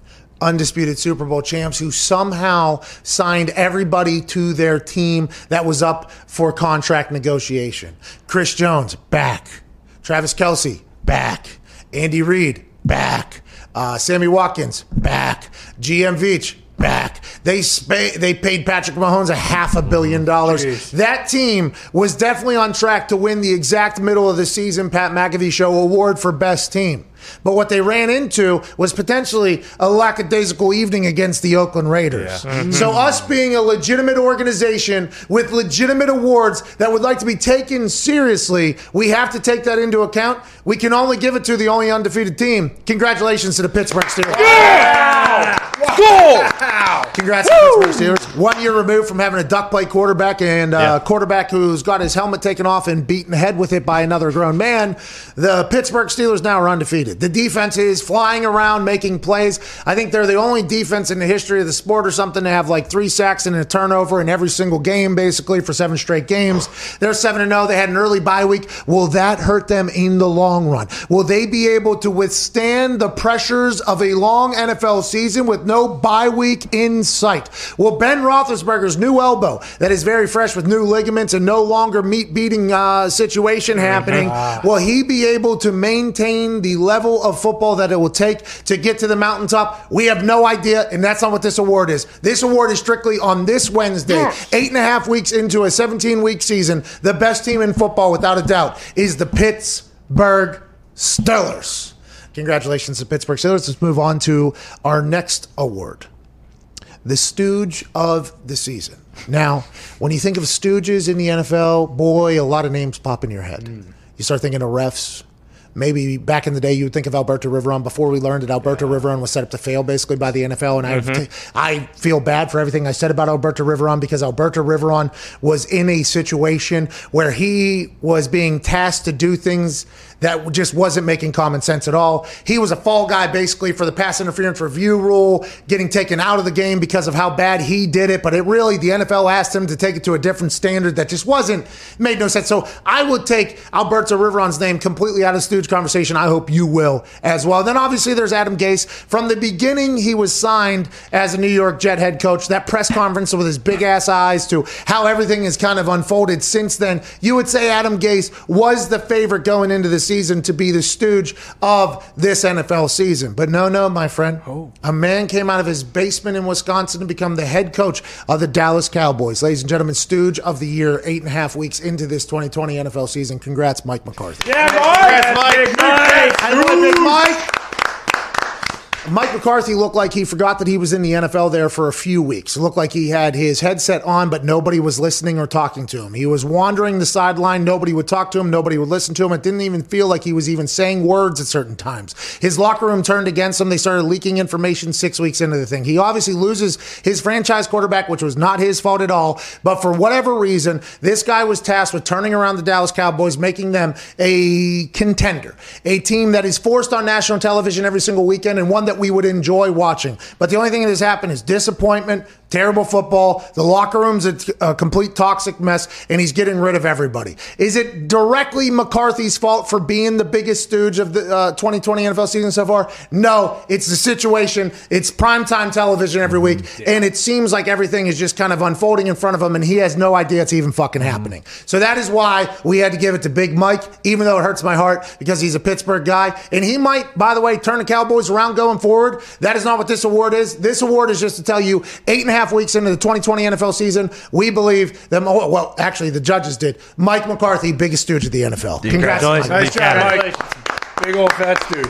undisputed Super Bowl champs who somehow signed everybody to their team that was up for contract negotiation. Chris Jones, back. Travis Kelce, back. Andy Reid, back. Uh, Sammy Watkins, back. GM Veach, back. They spa- they paid Patrick Mahomes a half a billion dollars. That team was definitely on track to win the exact middle of the season Pat McAfee Show award for best team. But what they ran into was potentially a lackadaisical evening against the Oakland Raiders. Mm-hmm. So, mm-hmm. us being a legitimate organization with legitimate awards that would like to be taken seriously, we have to take that into account. We can only give it to the only undefeated team. Congratulations to the Pittsburgh Steelers. Congrats to the Pittsburgh Steelers. One year removed from having a duck play quarterback and uh, Yeah. quarterback who's got his helmet taken off and beaten the head with it by another grown man. The Pittsburgh Steelers now are undefeated. The defense is flying around making plays. I think they're the only defense in the history of the sport or something to have like three sacks and a turnover in every single game, basically for seven straight games. They're seven and zero. They had an early bye week. Will that hurt them in the long run? Will they be able to withstand the pressures of a long NFL season with no bye week in sight? Will Ben Roethlisberger's new elbow, that is very fresh with new ligaments and no longer meat beating uh, situation happening, will he be able to maintain the level of football that it will take to get to the mountaintop? We have no idea, and that's not what this award is. This award is strictly on this Wednesday, eight and a half weeks into a 17 week season. The best team in football, without a doubt, is the Pittsburgh Steelers. Congratulations to Pittsburgh Steelers. Let's move on to our next award the stooge of the season. Now, when you think of stooges in the NFL, boy, a lot of names pop in your head. Hmm. You start thinking of refs. Maybe back in the day, you would think of Alberto Riveron before we learned that Alberto Riveron was set up to fail basically by the NFL. And I, mm-hmm. I feel bad for everything I said about Alberto Riveron because Alberto Riveron was in a situation where he was being tasked to do things that just wasn't making common sense at all. He was a fall guy basically for the pass interference review rule, getting taken out of the game because of how bad he did it. But it really, the NFL asked him to take it to a different standard that just wasn't, made no sense. So I would take Alberto Riveron's name completely out of Stooge conversation. I hope you will as well. Then obviously there's Adam Gase. From the beginning, he was signed as a New York Jet head coach. That press conference with his big ass eyes to how everything has kind of unfolded since then. You would say Adam Gase was the favorite going into the season to be the stooge of this NFL season. But no, no, my friend. Oh. A man came out of his basement in Wisconsin to become the head coach of the Dallas Cowboys. Ladies and gentlemen, stooge of the year, eight and a half weeks into this 2020 NFL season. Congrats, Mike McCarthy. Yeah, boy. Big Mike. I know Big Mike. Mike McCarthy looked like he forgot that he was in the NFL there for a few weeks. It looked like he had his headset on, but nobody was listening or talking to him. He was wandering the sideline. Nobody would talk to him. Nobody would listen to him. It didn't even feel like he was even saying words at certain times. His locker room turned against him. They started leaking information six weeks into the thing. He obviously loses his franchise quarterback, which was not his fault at all. But for whatever reason, this guy was tasked with turning around the Dallas Cowboys, making them a contender, a team that is forced on national television every single weekend and one that we would enjoy watching. But the only thing that has happened is disappointment, terrible football. The locker room's a, a complete toxic mess, and he's getting rid of everybody. Is it directly McCarthy's fault for being the biggest stooge of the uh, 2020 NFL season so far? No, it's the situation. It's primetime television every week, and it seems like everything is just kind of unfolding in front of him, and he has no idea it's even fucking happening. So that is why we had to give it to Big Mike, even though it hurts my heart because he's a Pittsburgh guy, and he might, by the way, turn the Cowboys around going forward. That is not what this award is. This award is just to tell you eight and a half weeks into the 2020 NFL season, we believe that, oh, well, actually, the judges did. Mike McCarthy, biggest stooge of the NFL. Congrats, Congratulations. Mike. Nice job, Mike. Big old fat dude.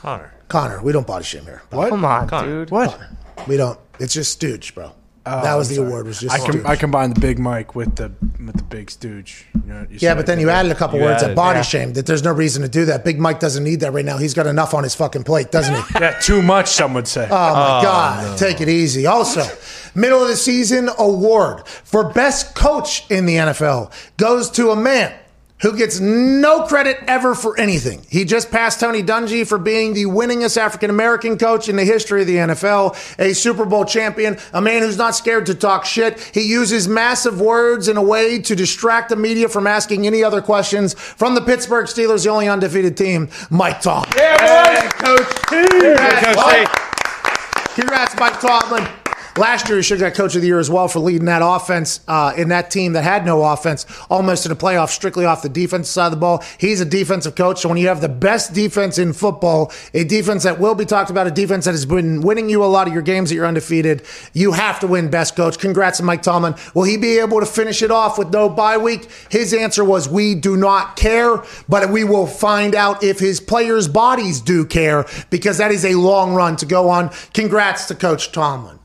Connor. Connor, we don't body shame here. What? Come on, Connor. dude. What? We don't. It's just stooge, bro. Oh, that was the award. Was just I, com- I combined the Big Mike with the with the Big Stooge. You know, you yeah, but then you added a couple You words added, that body yeah. shame. That there's no reason to do that. Big Mike doesn't need that right now. He's got enough on his fucking plate, doesn't he? Yeah, too much. Some would say. Oh my oh, God. Take it easy. Also, middle of the season award for best coach in the NFL goes to a man who gets no credit ever for anything. He just passed Tony Dungy for being the winningest African American coach in the history of the NFL, a Super Bowl champion, a man who's not scared to talk shit. He uses massive words in a way to distract the media from asking any other questions. From the Pittsburgh Steelers, the only undefeated team, Mike Tomlin. yeah, boy. Coach T. Congrats, Mike. Congrats, Mike Tomlin. Last year, he should have got Coach of the Year as well for leading that offense uh, in that team that had no offense, almost in the playoffs, strictly off the defensive side of the ball. He's a defensive coach. So when you have the best defense in football, a defense that will be talked about, a defense that has been winning you a lot of your games that you're undefeated, you have to win best coach. Congrats to Mike Tomlin. Will he be able to finish it off with no bye week? His answer was, We do not care, but we will find out if his players' bodies do care because that is a long run to go on. Congrats to Coach Tomlin.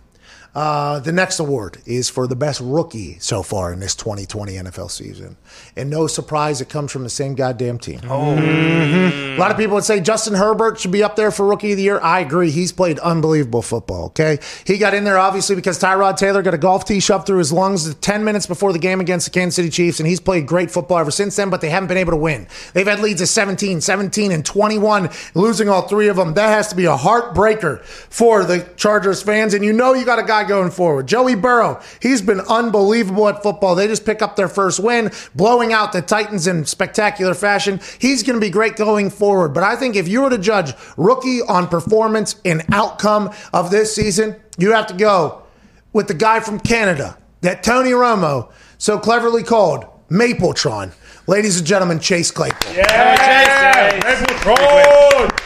Uh, the next award is for the best rookie so far in this 2020 NFL season. And no surprise, it comes from the same goddamn team. A lot of people would say Justin Herbert should be up there for rookie of the year. I agree. He's played unbelievable football, okay? He got in there obviously because Tyrod Taylor got a golf tee shoved through his lungs 10 minutes before the game against the Kansas City Chiefs, and he's played great football ever since then, but they haven't been able to win. They've had leads of 17, 17, and 21, losing all three of them. That has to be a heartbreaker for the Chargers fans, and you know you got a guy going forward. Joey Burrow, he's been unbelievable at football. They just pick up their first win, blowing out the Titans in spectacular fashion. He's going to be great going forward. But I think if you were to judge rookie on performance and outcome of this season, you have to go with the guy from Canada that Tony Romo so cleverly called Mapletron. Ladies and gentlemen, Chase Claypool.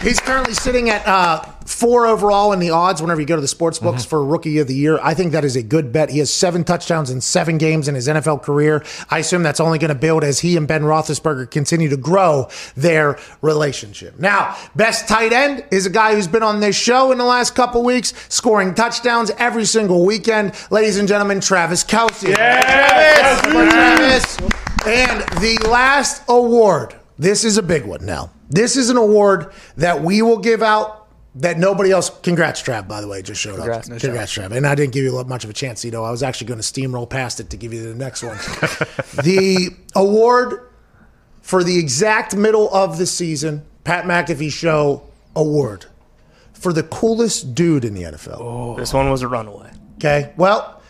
He's currently sitting at uh, four overall in the odds whenever you go to the sports books mm-hmm. for rookie of the year. I think that is a good bet. He has seven touchdowns in seven games in his NFL career. I assume that's only going to build as he and Ben Roethlisberger continue to grow their relationship. Now, best tight end is a guy who's been on this show in the last couple weeks, scoring touchdowns every single weekend. Ladies and gentlemen, Travis Kelce. Travis! Travis! And the last award. This is a big one now. This is an award that we will give out that nobody else. Congrats, Trav, by the way, just showed Congrats. up. Congrats, Trav. And I didn't give you much of a chance, you know. I was actually going to steamroll past it to give you the next one. [laughs] the award for the exact middle of the season, Pat McAfee Show Award for the coolest dude in the NFL. Oh. This one was a runaway. Okay. Well,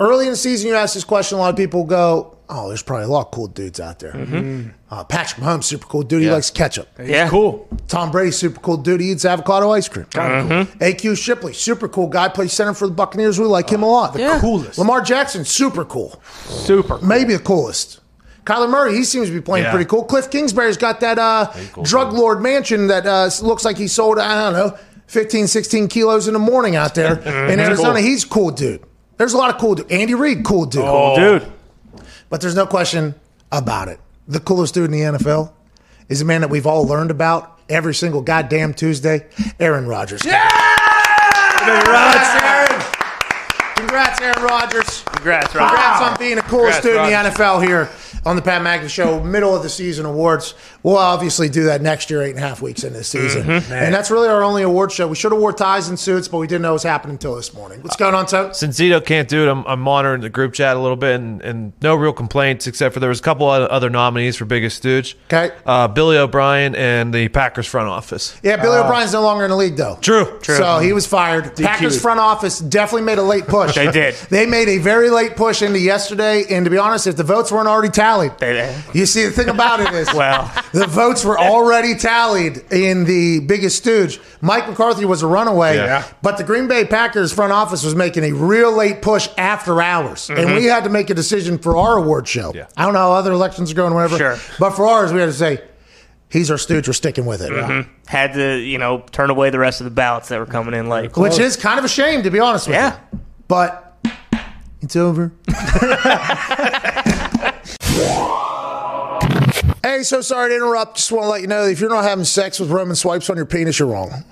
early in the season, you ask this question, a lot of people go, Oh, there's probably a lot of cool dudes out there. Mm-hmm. Uh, Patrick Mahomes, super cool dude. He likes ketchup. yeah. Cool. Tom Brady, super cool dude. He eats avocado ice cream. AQ Shipley, super cool guy. Plays center for the Buccaneers. We like him a lot. Yeah. Coolest. Lamar Jackson, super cool. Super. Maybe the coolest. Kyler Murray, he seems to be playing Yeah. pretty cool. Cliff Kingsbury's got that uh, drug lord mansion that uh, looks like he sold, I don't know, 15, 16 kilos in the morning out there [laughs] in Arizona. He's a cool dude. There's a lot of cool dude. Andy Reid, cool dude. Cool dude. But there's no question about it. The coolest dude in the NFL is a man that we've all learned about every single goddamn Tuesday, Aaron Rodgers. Yeah! Congrats, Aaron. Congrats, Aaron Rodgers. Congrats, Rodgers. Congrats on being the coolest Congrats, dude in the NFL here on the Pat McAfee Show, middle of the season awards. We'll obviously do that next year, eight and a half weeks into the season. Mm-hmm. And that's really our only award show. We should have wore ties and suits, but we didn't know it was happening until this morning. What's going on, Toad? Since Zito can't do it, I'm, I'm monitoring the group chat a little bit, and, and no real complaints except for there was a couple of other nominees for biggest stooge. Okay. uh, Billy O'Brien and the Packers front office. Yeah, Billy O'Brien's no longer in the league, though. True, true. So he was fired. Packers front office definitely made a late push. They did. [laughs] They made a very late push into yesterday. And to be honest, if the votes weren't already tallied, They- did. you see, the thing about it is, [laughs] Well. The votes were already tallied in the biggest stooge. Mike McCarthy was a runaway, Yeah. but the Green Bay Packers front office was making a real late push after hours, and mm-hmm. we had to make a decision for our award show. Yeah. I don't know how other elections are going, whatever. Sure. But for ours, we had to say, he's our stooge. We're sticking with it. Mm-hmm. Had to, you know, turn away the rest of the ballots that were coming in late. which is kind of a shame to be honest with Yeah. you. But it's over. [laughs] so sorry to interrupt. Just want to let you know if you're not having sex with Roman swipes on your penis, you're wrong.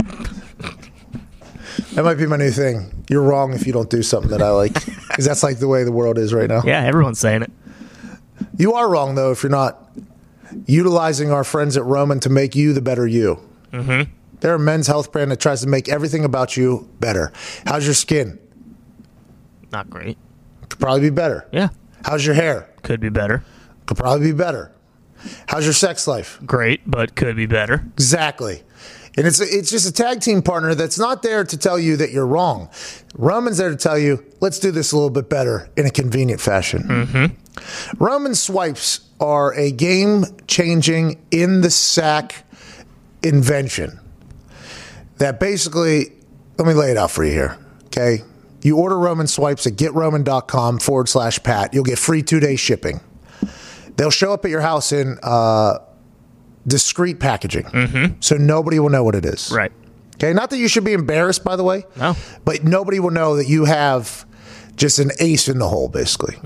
That might be my new thing. You're wrong if you don't do something that I like, [laughs] because that's like the way the world is right now. Yeah, everyone's saying it. You are wrong though if you're not utilizing our friends at Roman to make you the better you. Mm-hmm. They're a men's health brand that tries to make everything about you better. How's your skin? Not great. Could probably be better. Yeah. How's your hair? Could be better. Could probably be better. How's your sex life? Great, but could be better. Exactly. And it's it's just a tag team partner that's not there to tell you that you're wrong. Roman's there to tell you, let's do this a little bit better in a convenient fashion. Mm-hmm. Roman swipes are a game changing in the sack invention that basically, let me lay it out for you here. Okay. You order Roman swipes at getroman.com forward slash Pat. You'll get free two day shipping. They'll show up at your house in uh, discreet packaging. So nobody will know what it is. Right. Okay. Not that you should be embarrassed, by the way. No. But nobody will know that you have just an ace in the hole, basically.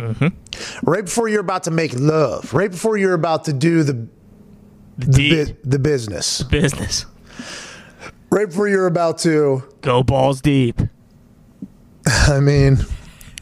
Right before you're about to make love, right before you're about to do the, the, Deep bu- the business, business. right before you're about to, Go balls deep. [laughs] I mean,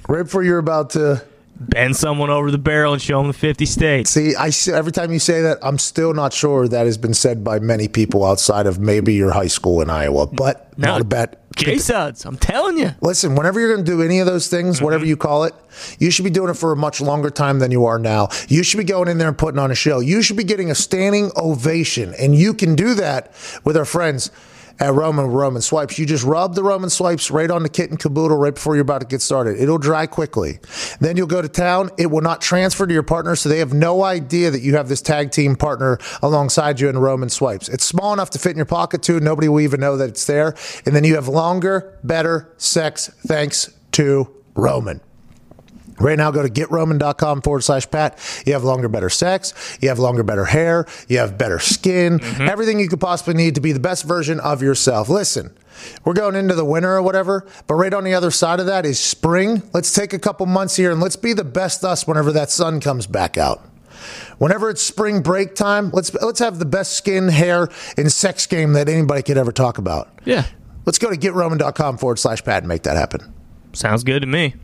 right before you're about to. Bend someone over the barrel and show them the 50 states. See, I see, every time you say that, I'm still not sure that has been said by many people outside of maybe your high school in Iowa, but No. not a bet. J Suds, I'm telling you. Listen, whenever you're going to do any of those things, mm-hmm. whatever you call it, you should be doing it for a much longer time than you are now. You should be going in there and putting on a show. You should be getting a standing ovation, and you can do that with our friends at Roman Roman Swipes. You just rub the Roman Swipes right on the kit and caboodle right before you're about to get started. It'll dry quickly. Then you'll go to town. It will not transfer to your partner, so they have no idea that you have this tag team partner alongside you in Roman Swipes. It's small enough to fit in your pocket too. Nobody will even know that it's there. And then you have longer, better sex thanks to Roman. Right now, go to getroman.com forward slash Pat. You have longer, better sex. You have longer, better hair. You have better skin. Mm-hmm. Everything you could possibly need to be the best version of yourself. Listen, we're going into the winter or whatever, but right on the other side of that is spring. Let's take a couple months here and let's be the best us whenever that sun comes back out. Whenever it's spring break time, let's let's have the best skin, hair, and sex game that anybody could ever talk about. Yeah. Let's go to getroman.com forward slash Pat and make that happen. Sounds good to me.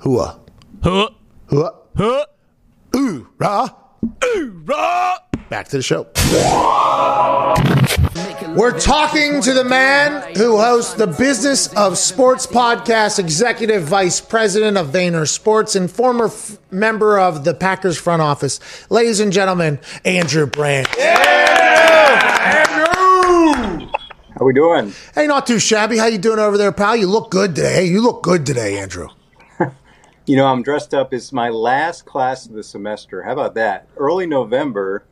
Hooah. Huh. Hooah. Huh. Ooh, rah. Ooh, rah. Back to the show. We're talking to the man who hosts the Business of Sports podcast, executive vice president of Vayner Sports, and former f- member of the Packers front office. Ladies and gentlemen, Andrew Brandt. How we doing? Hey, not too shabby. How you doing over there, pal? You look good today. Hey, you look good today, Andrew. You know, I'm dressed up. It's my last class of the semester. How about that? Early November,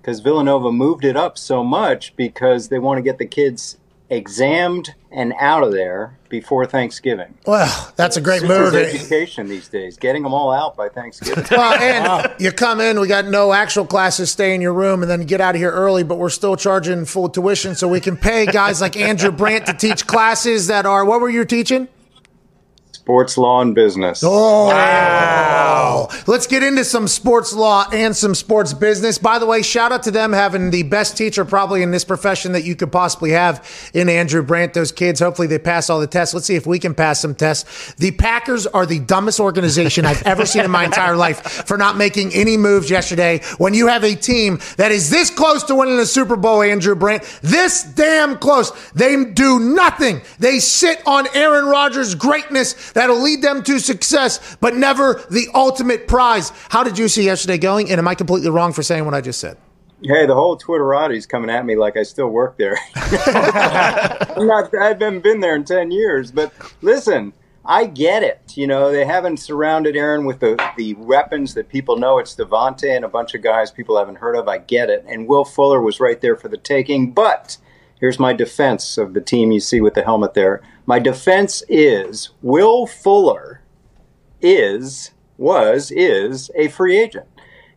because Villanova moved it up so much because they want to get the kids examined and out of there before Thanksgiving. Well, that's a great move. education these days, getting them all out by Thanksgiving. [laughs] Well, and you come in, we got no actual classes, stay in your room, and then get out of here early, but we're still charging full tuition so we can pay guys like Andrew Brandt to teach classes that are, what were you teaching? Sports law and business. Oh, wow. Let's get into some sports law and some sports business. By the way, shout out to them having the best teacher probably in this profession that you could possibly have in Andrew Brandt. Those kids, hopefully they pass all the tests. Let's see if we can pass some tests. The Packers are the dumbest organization I've ever seen in my entire life for not making any moves yesterday when you have a team that is this close to winning the Super Bowl, Andrew Brandt. This damn close. They do nothing. They sit on Aaron Rodgers' greatness that'll lead them to success, but never the ultimate prize. How did you see yesterday going? And am I completely wrong for saying what I just said? Hey, the whole Twitterati's coming at me like I still work there. [laughs] I'm not, I haven't been there in 10 years, but listen, I get it. You know, they haven't surrounded Aaron with the, the weapons that people know. It's Davante and a bunch of guys people haven't heard of. I get it. And Will Fuller was right there for the taking. But here's my defense of the team you see with the helmet there. My defense is Will Fuller is, was, is a free agent.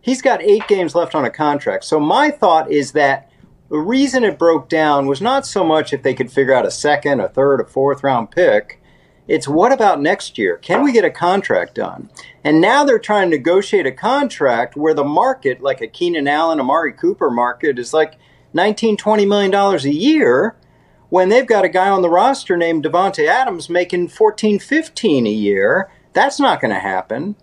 He's got eight games left on a contract. So my thought is that the reason it broke down was not so much if they could figure out a second, a third, a fourth round pick. It's what about next year? Can we get a contract done? And now they're trying to negotiate a contract where the market, like a Keenan Allen, Amari Cooper market, is like 19, 20 million dollars a year when they've got a guy on the roster named Davante Adams making 14, 15 a year. That's not going to happen.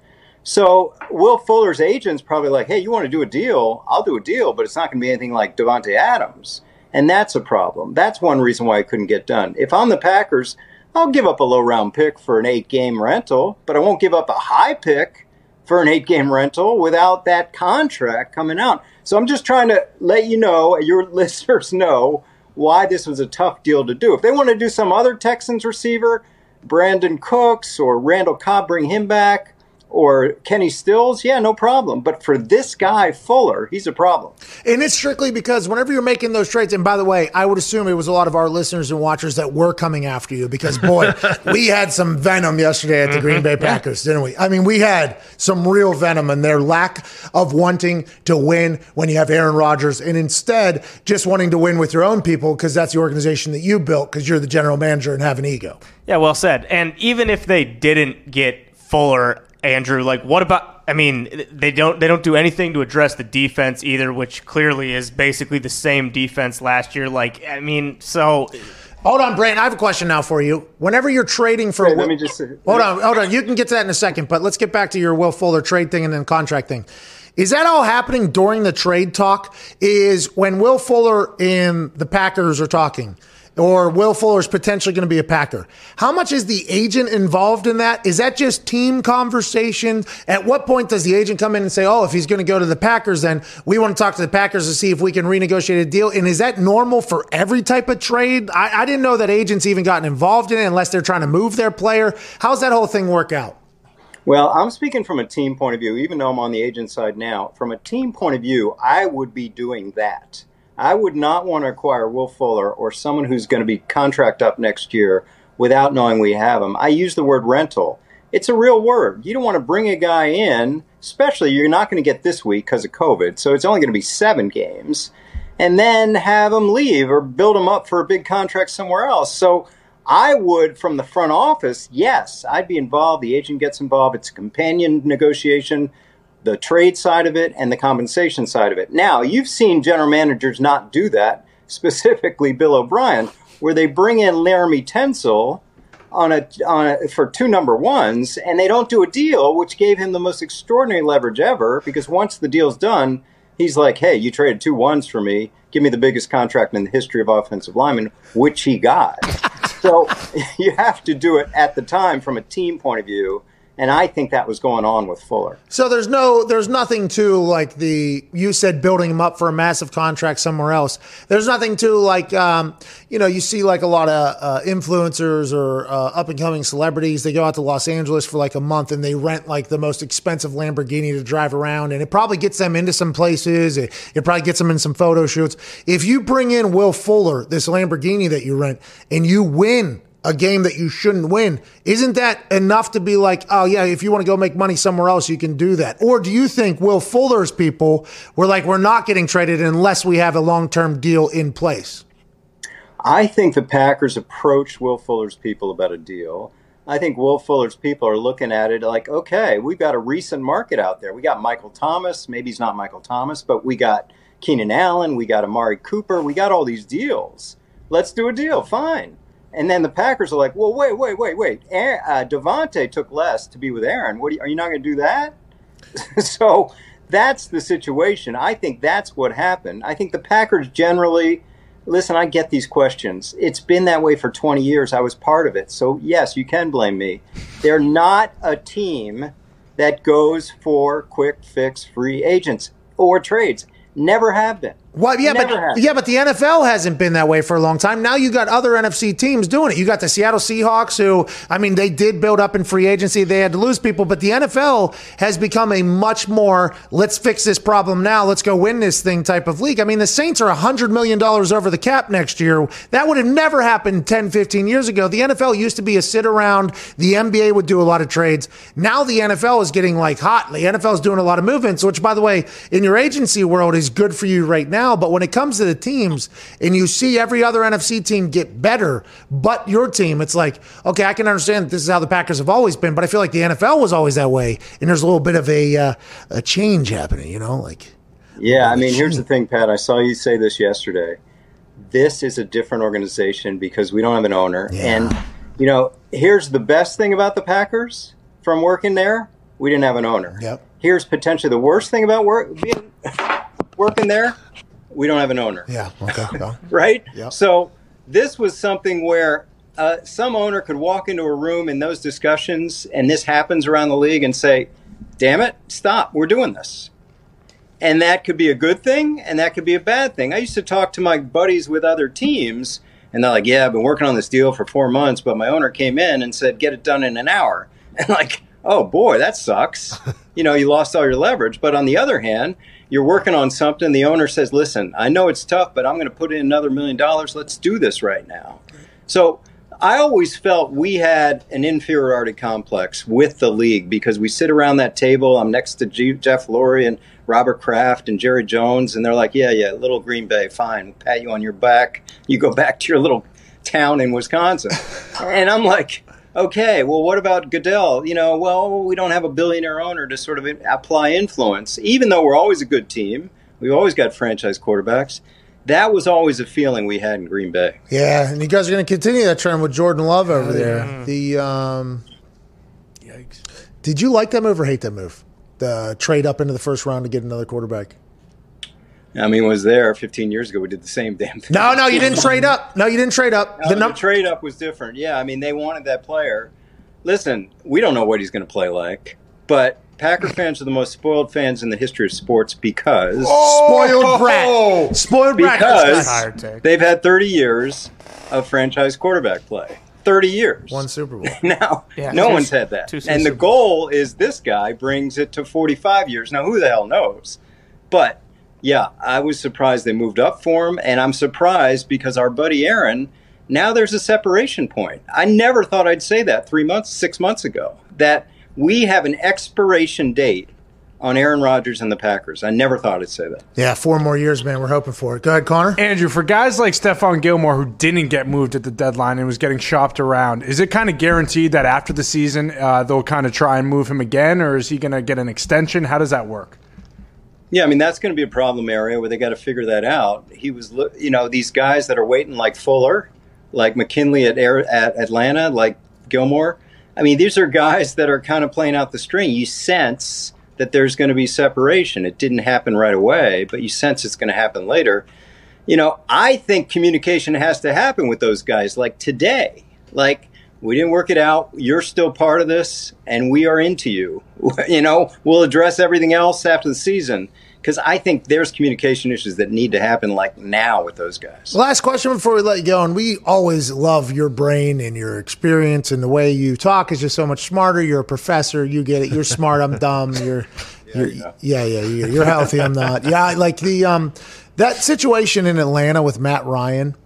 So Will Fuller's agent's probably like, "Hey, you want to do a deal? I'll do a deal, but it's not going to be anything like Davante Adams." And that's a problem. That's one reason why it couldn't get done. If I'm the Packers, I'll give up a low round pick for an eight game rental, but I won't give up a high pick for an eight game rental without that contract coming out. So I'm just trying to let you know, your [laughs] listeners know, why this was a tough deal to do. If they want to do some other Texans receiver, Brandin Cooks or Randall Cobb, bring him back, or Kenny Stills, yeah, no problem. But for this guy, Fuller, he's a problem. And it's strictly because whenever you're making those trades, and by the way, I would assume it was a lot of our listeners and watchers that were coming after you because, boy, [laughs] we had some venom yesterday at the Green Bay mm-hmm. Packers, didn't we? I mean, we had some real venom in their lack of wanting to win when you have Aaron Rodgers and instead just wanting to win with your own people because that's the organization that you built because you're the general manager and have an ego. Yeah, well said. And even if they didn't get Fuller, Andrew, like what about I mean, they don't they don't do anything to address the defense either, which clearly is basically the same defense last year. Like, I mean, so Hold on, Brandon. I have a question now for you. Whenever you're trading for, Wait, let me just say- hold on, hold on. You can get to that in a second, but let's get back to your Will Fuller trade thing and then contract thing. Is that all happening during the trade talk? Is when Will Fuller and the Packers are talking, or Will Fuller's potentially going to be a Packer? How much is the agent involved in that? Is that just team conversation? At what point does the agent come in and say, "Oh, if he's going to go to the Packers, then we want to talk to the Packers to see if we can renegotiate a deal"? And is that normal for every type of trade? I, I didn't know that agents even gotten involved in it unless they're trying to move their player. How's that whole thing work out? Well, I'm speaking from a team point of view, even though I'm on the agent side now. From a team point of view, I would be doing that. I would not want to acquire Will Fuller or someone who's going to be contract up next year without knowing we have him. I use the word rental It's a real word. You don't want to bring a guy in, especially you're not going to get this week because of COVID. So it's only going to be seven games, and then have him leave or build him up for a big contract somewhere else. So I would, from the front office, yes, I'd be involved. The agent gets involved. It's a companion negotiation, the trade side of it, and the compensation side of it. Now, you've seen general managers not do that, [laughs] specifically Bill O'Brien, where they bring in Laremy Tunsil on a, on a for two number ones, and they don't do a deal, which gave him the most extraordinary leverage ever. Because once the deal's done, he's like, "Hey, you traded two ones for me. Give me the biggest contract in the history of offensive linemen," which he got. [laughs] so [laughs] you have to do it at the time from a team point of view. And I think that was going on with Fuller. So there's no, there's nothing to like the you said building him up for a massive contract somewhere else. There's nothing to like, um, you know, you see like a lot of uh, influencers or uh, up and coming celebrities. They go out to Los Angeles for like a month and they rent like the most expensive Lamborghini to drive around, and it probably gets them into some places. It, it probably gets them in some photo shoots. If you bring in Will Fuller, this Lamborghini that you rent, and you win a game that you shouldn't win. Isn't that enough to be like, oh, yeah, if you want to go make money somewhere else, you can do that? Or do you think Will Fuller's people were like, we're not getting traded unless we have a long term deal in place? I think the Packers approached Will Fuller's people about a deal. I think Will Fuller's people are looking at it like, okay, we've got a recent market out there. We got Michael Thomas. Maybe he's not Michael Thomas, but we got Keenan Allen. We got Amari Cooper. We got all these deals. Let's do a deal. Fine. And then the Packers are like, well, wait, wait, wait, wait. Aaron, uh, Davante took less to be with Aaron. What are you, are you not going to do that? [laughs] so that's the situation. I think that's what happened. I think the Packers generally, listen, I get these questions. It's been that way for 20 years. I was part of it. So, yes, you can blame me. They're not a team that goes for quick fix free agents or trades. Never have been. Well, yeah, but yeah, but the NFL hasn't been that way for a long time. Now you got other NFC teams doing it. You got the Seattle Seahawks, who I mean, they did build up in free agency. They had to lose people, but the NFL has become a much more let's fix this problem now, let's go win this thing type of league. I mean, the Saints are hundred million dollars over the cap next year. That would have never happened 10, 15 years ago. The NFL used to be a sit around. The NBA would do a lot of trades. Now the NFL is getting like hot. The NFL is doing a lot of movements, which, by the way, in your agency world is good for you right now. But when it comes to the teams and you see every other NFC team get better, but your team, it's like, okay, I can understand this is how the Packers have always been, but I feel like the NFL was always that way. And there's a little bit of a, uh, a change happening, you know, like. Yeah, I mean, here's the thing, Pat. I saw you say this yesterday. This is a different organization because we don't have an owner. Yeah. And, you know, here's the best thing about the Packers from working there we didn't have an owner. Yep. Here's potentially the worst thing about work, being, working there we don't have an owner. Yeah. Okay. [laughs] Right? Yep. So this was something where uh, some owner could walk into a room in those discussions, and this happens around the league, and say, "Damn it, stop! We're doing this." And that could be a good thing, and that could be a bad thing. I used to talk to my buddies with other teams, and they're like, "Yeah, I've been working on this deal for four months, but my owner came in and said, get it done in an hour." [laughs] And like, oh boy, that sucks. [laughs] you know, you lost all your leverage. But on the other hand, you're working on something. The owner says, listen, I know it's tough, but I'm going to put in another million dollars. Let's do this right now. So I always felt we had an inferiority complex with the league because we sit around that table. I'm next to G- Jeff Lurie and Robert Kraft and Jerry Jones, and they're like, yeah, yeah, little Green Bay, fine. We'll pat you on your back. You go back to your little town in Wisconsin. [laughs] and I'm like, okay, well, what about Goodell? You know, well, we don't have a billionaire owner to sort of apply influence, even though we're always a good team. We've always got franchise quarterbacks. That was always a feeling we had in Green Bay. yeah, and you guys are going to continue that trend with Jordan Love over there. The um, Yikes. did you like that move or hate that move? The trade up into the first round to get another quarterback. I mean, was there 15 years ago? We did the same damn thing. No, no, you didn't trade up. No, you didn't trade up. No, the the trade up was different. Yeah, I mean, they wanted that player. Listen, we don't know what he's going to play like, but Packer fans are the most spoiled fans in the history of sports because oh! spoiled brat. Spoiled brat. because they've had 30 years of franchise quarterback play. 30 years. One Super Bowl. [laughs] Now, Yeah, no two- one's had that. And the Super goal is this guy brings it to 45 years. Now, who the hell knows? But yeah, I was surprised they moved up for him, and I'm surprised because our buddy Aaron Now there's a separation point. I never thought I'd say that three months, six months ago, that we have an expiration date on Aaron Rodgers and the Packers. I never thought I'd say that. Yeah, four more years, man. We're hoping for it. Go ahead, Connor. Andrew, for guys like Stephon Gilmore who didn't get moved at the deadline and was getting shopped around, is it kind of guaranteed that after the season uh, they'll kind of try and move him again, or is he going to get an extension? How does that work? Yeah, I mean that's going to be a problem area where they got to figure that out. He was, you know, these guys that are waiting like Fuller, like McKinley at Air, at Atlanta, like Gilmore. I mean, these are guys that are kind of playing out the string. You sense that there's going to be separation. It didn't happen right away, but you sense it's going to happen later. You know, I think communication has to happen with those guys like today. Like, we didn't work it out. You're still part of this, and we are into you. [laughs] you know, we'll address everything else after the season because I think there's communication issues that need to happen like now with those guys. Last question before we let you go, and we always love your brain and your experience and the way you talk is just so much smarter. You're a professor, you get it. You're smart, I'm dumb. You're, [laughs] you're yeah, yeah, yeah, you're, you're healthy, I'm not. Yeah, like the um that situation in Atlanta with Matt Ryan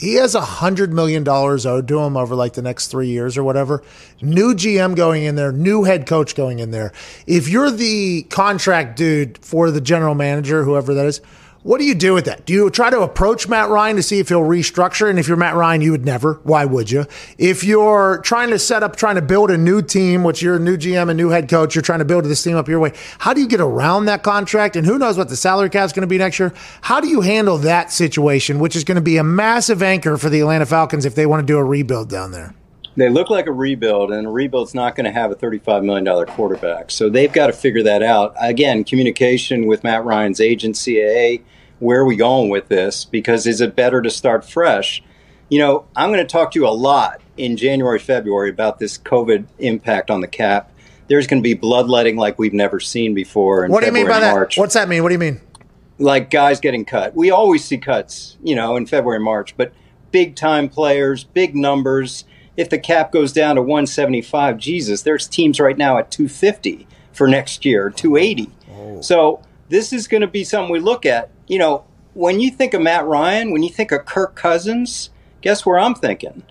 he has a hundred million dollars owed to him over like the next three years or whatever. New GM going in there, new head coach going in there. If you're the contract dude for the general manager, whoever that is, what do you do with that? Do you try to approach Matt Ryan to see if he'll restructure? And if you're Matt Ryan, you would never. Why would you? If you're trying to set up, trying to build a new team, which you're a new GM, a new head coach, you're trying to build this team up your way. How do you get around that contract? And who knows what the salary cap is going to be next year? How do you handle that situation, which is going to be a massive anchor for the Atlanta Falcons if they want to do a rebuild down there? They look like a rebuild, and a rebuild's not going to have a $35 million quarterback. So they've got to figure that out. Again, communication with Matt Ryan's agency, CAA where are we going with this? Because is it better to start fresh? You know, I'm going to talk to you a lot in January, February about this COVID impact on the cap. There's going to be bloodletting like we've never seen before. what do you February, mean by that? March. What's that mean? What do you mean? Like guys getting cut. We always see cuts, you know, in February, March, but big time players, big numbers. If the cap goes down to 175, Jesus, there's teams right now at 250 for next year, 280. Oh. So this is going to be something we look at you know, when you think of Matt Ryan, when you think of Kirk Cousins, guess where I'm thinking?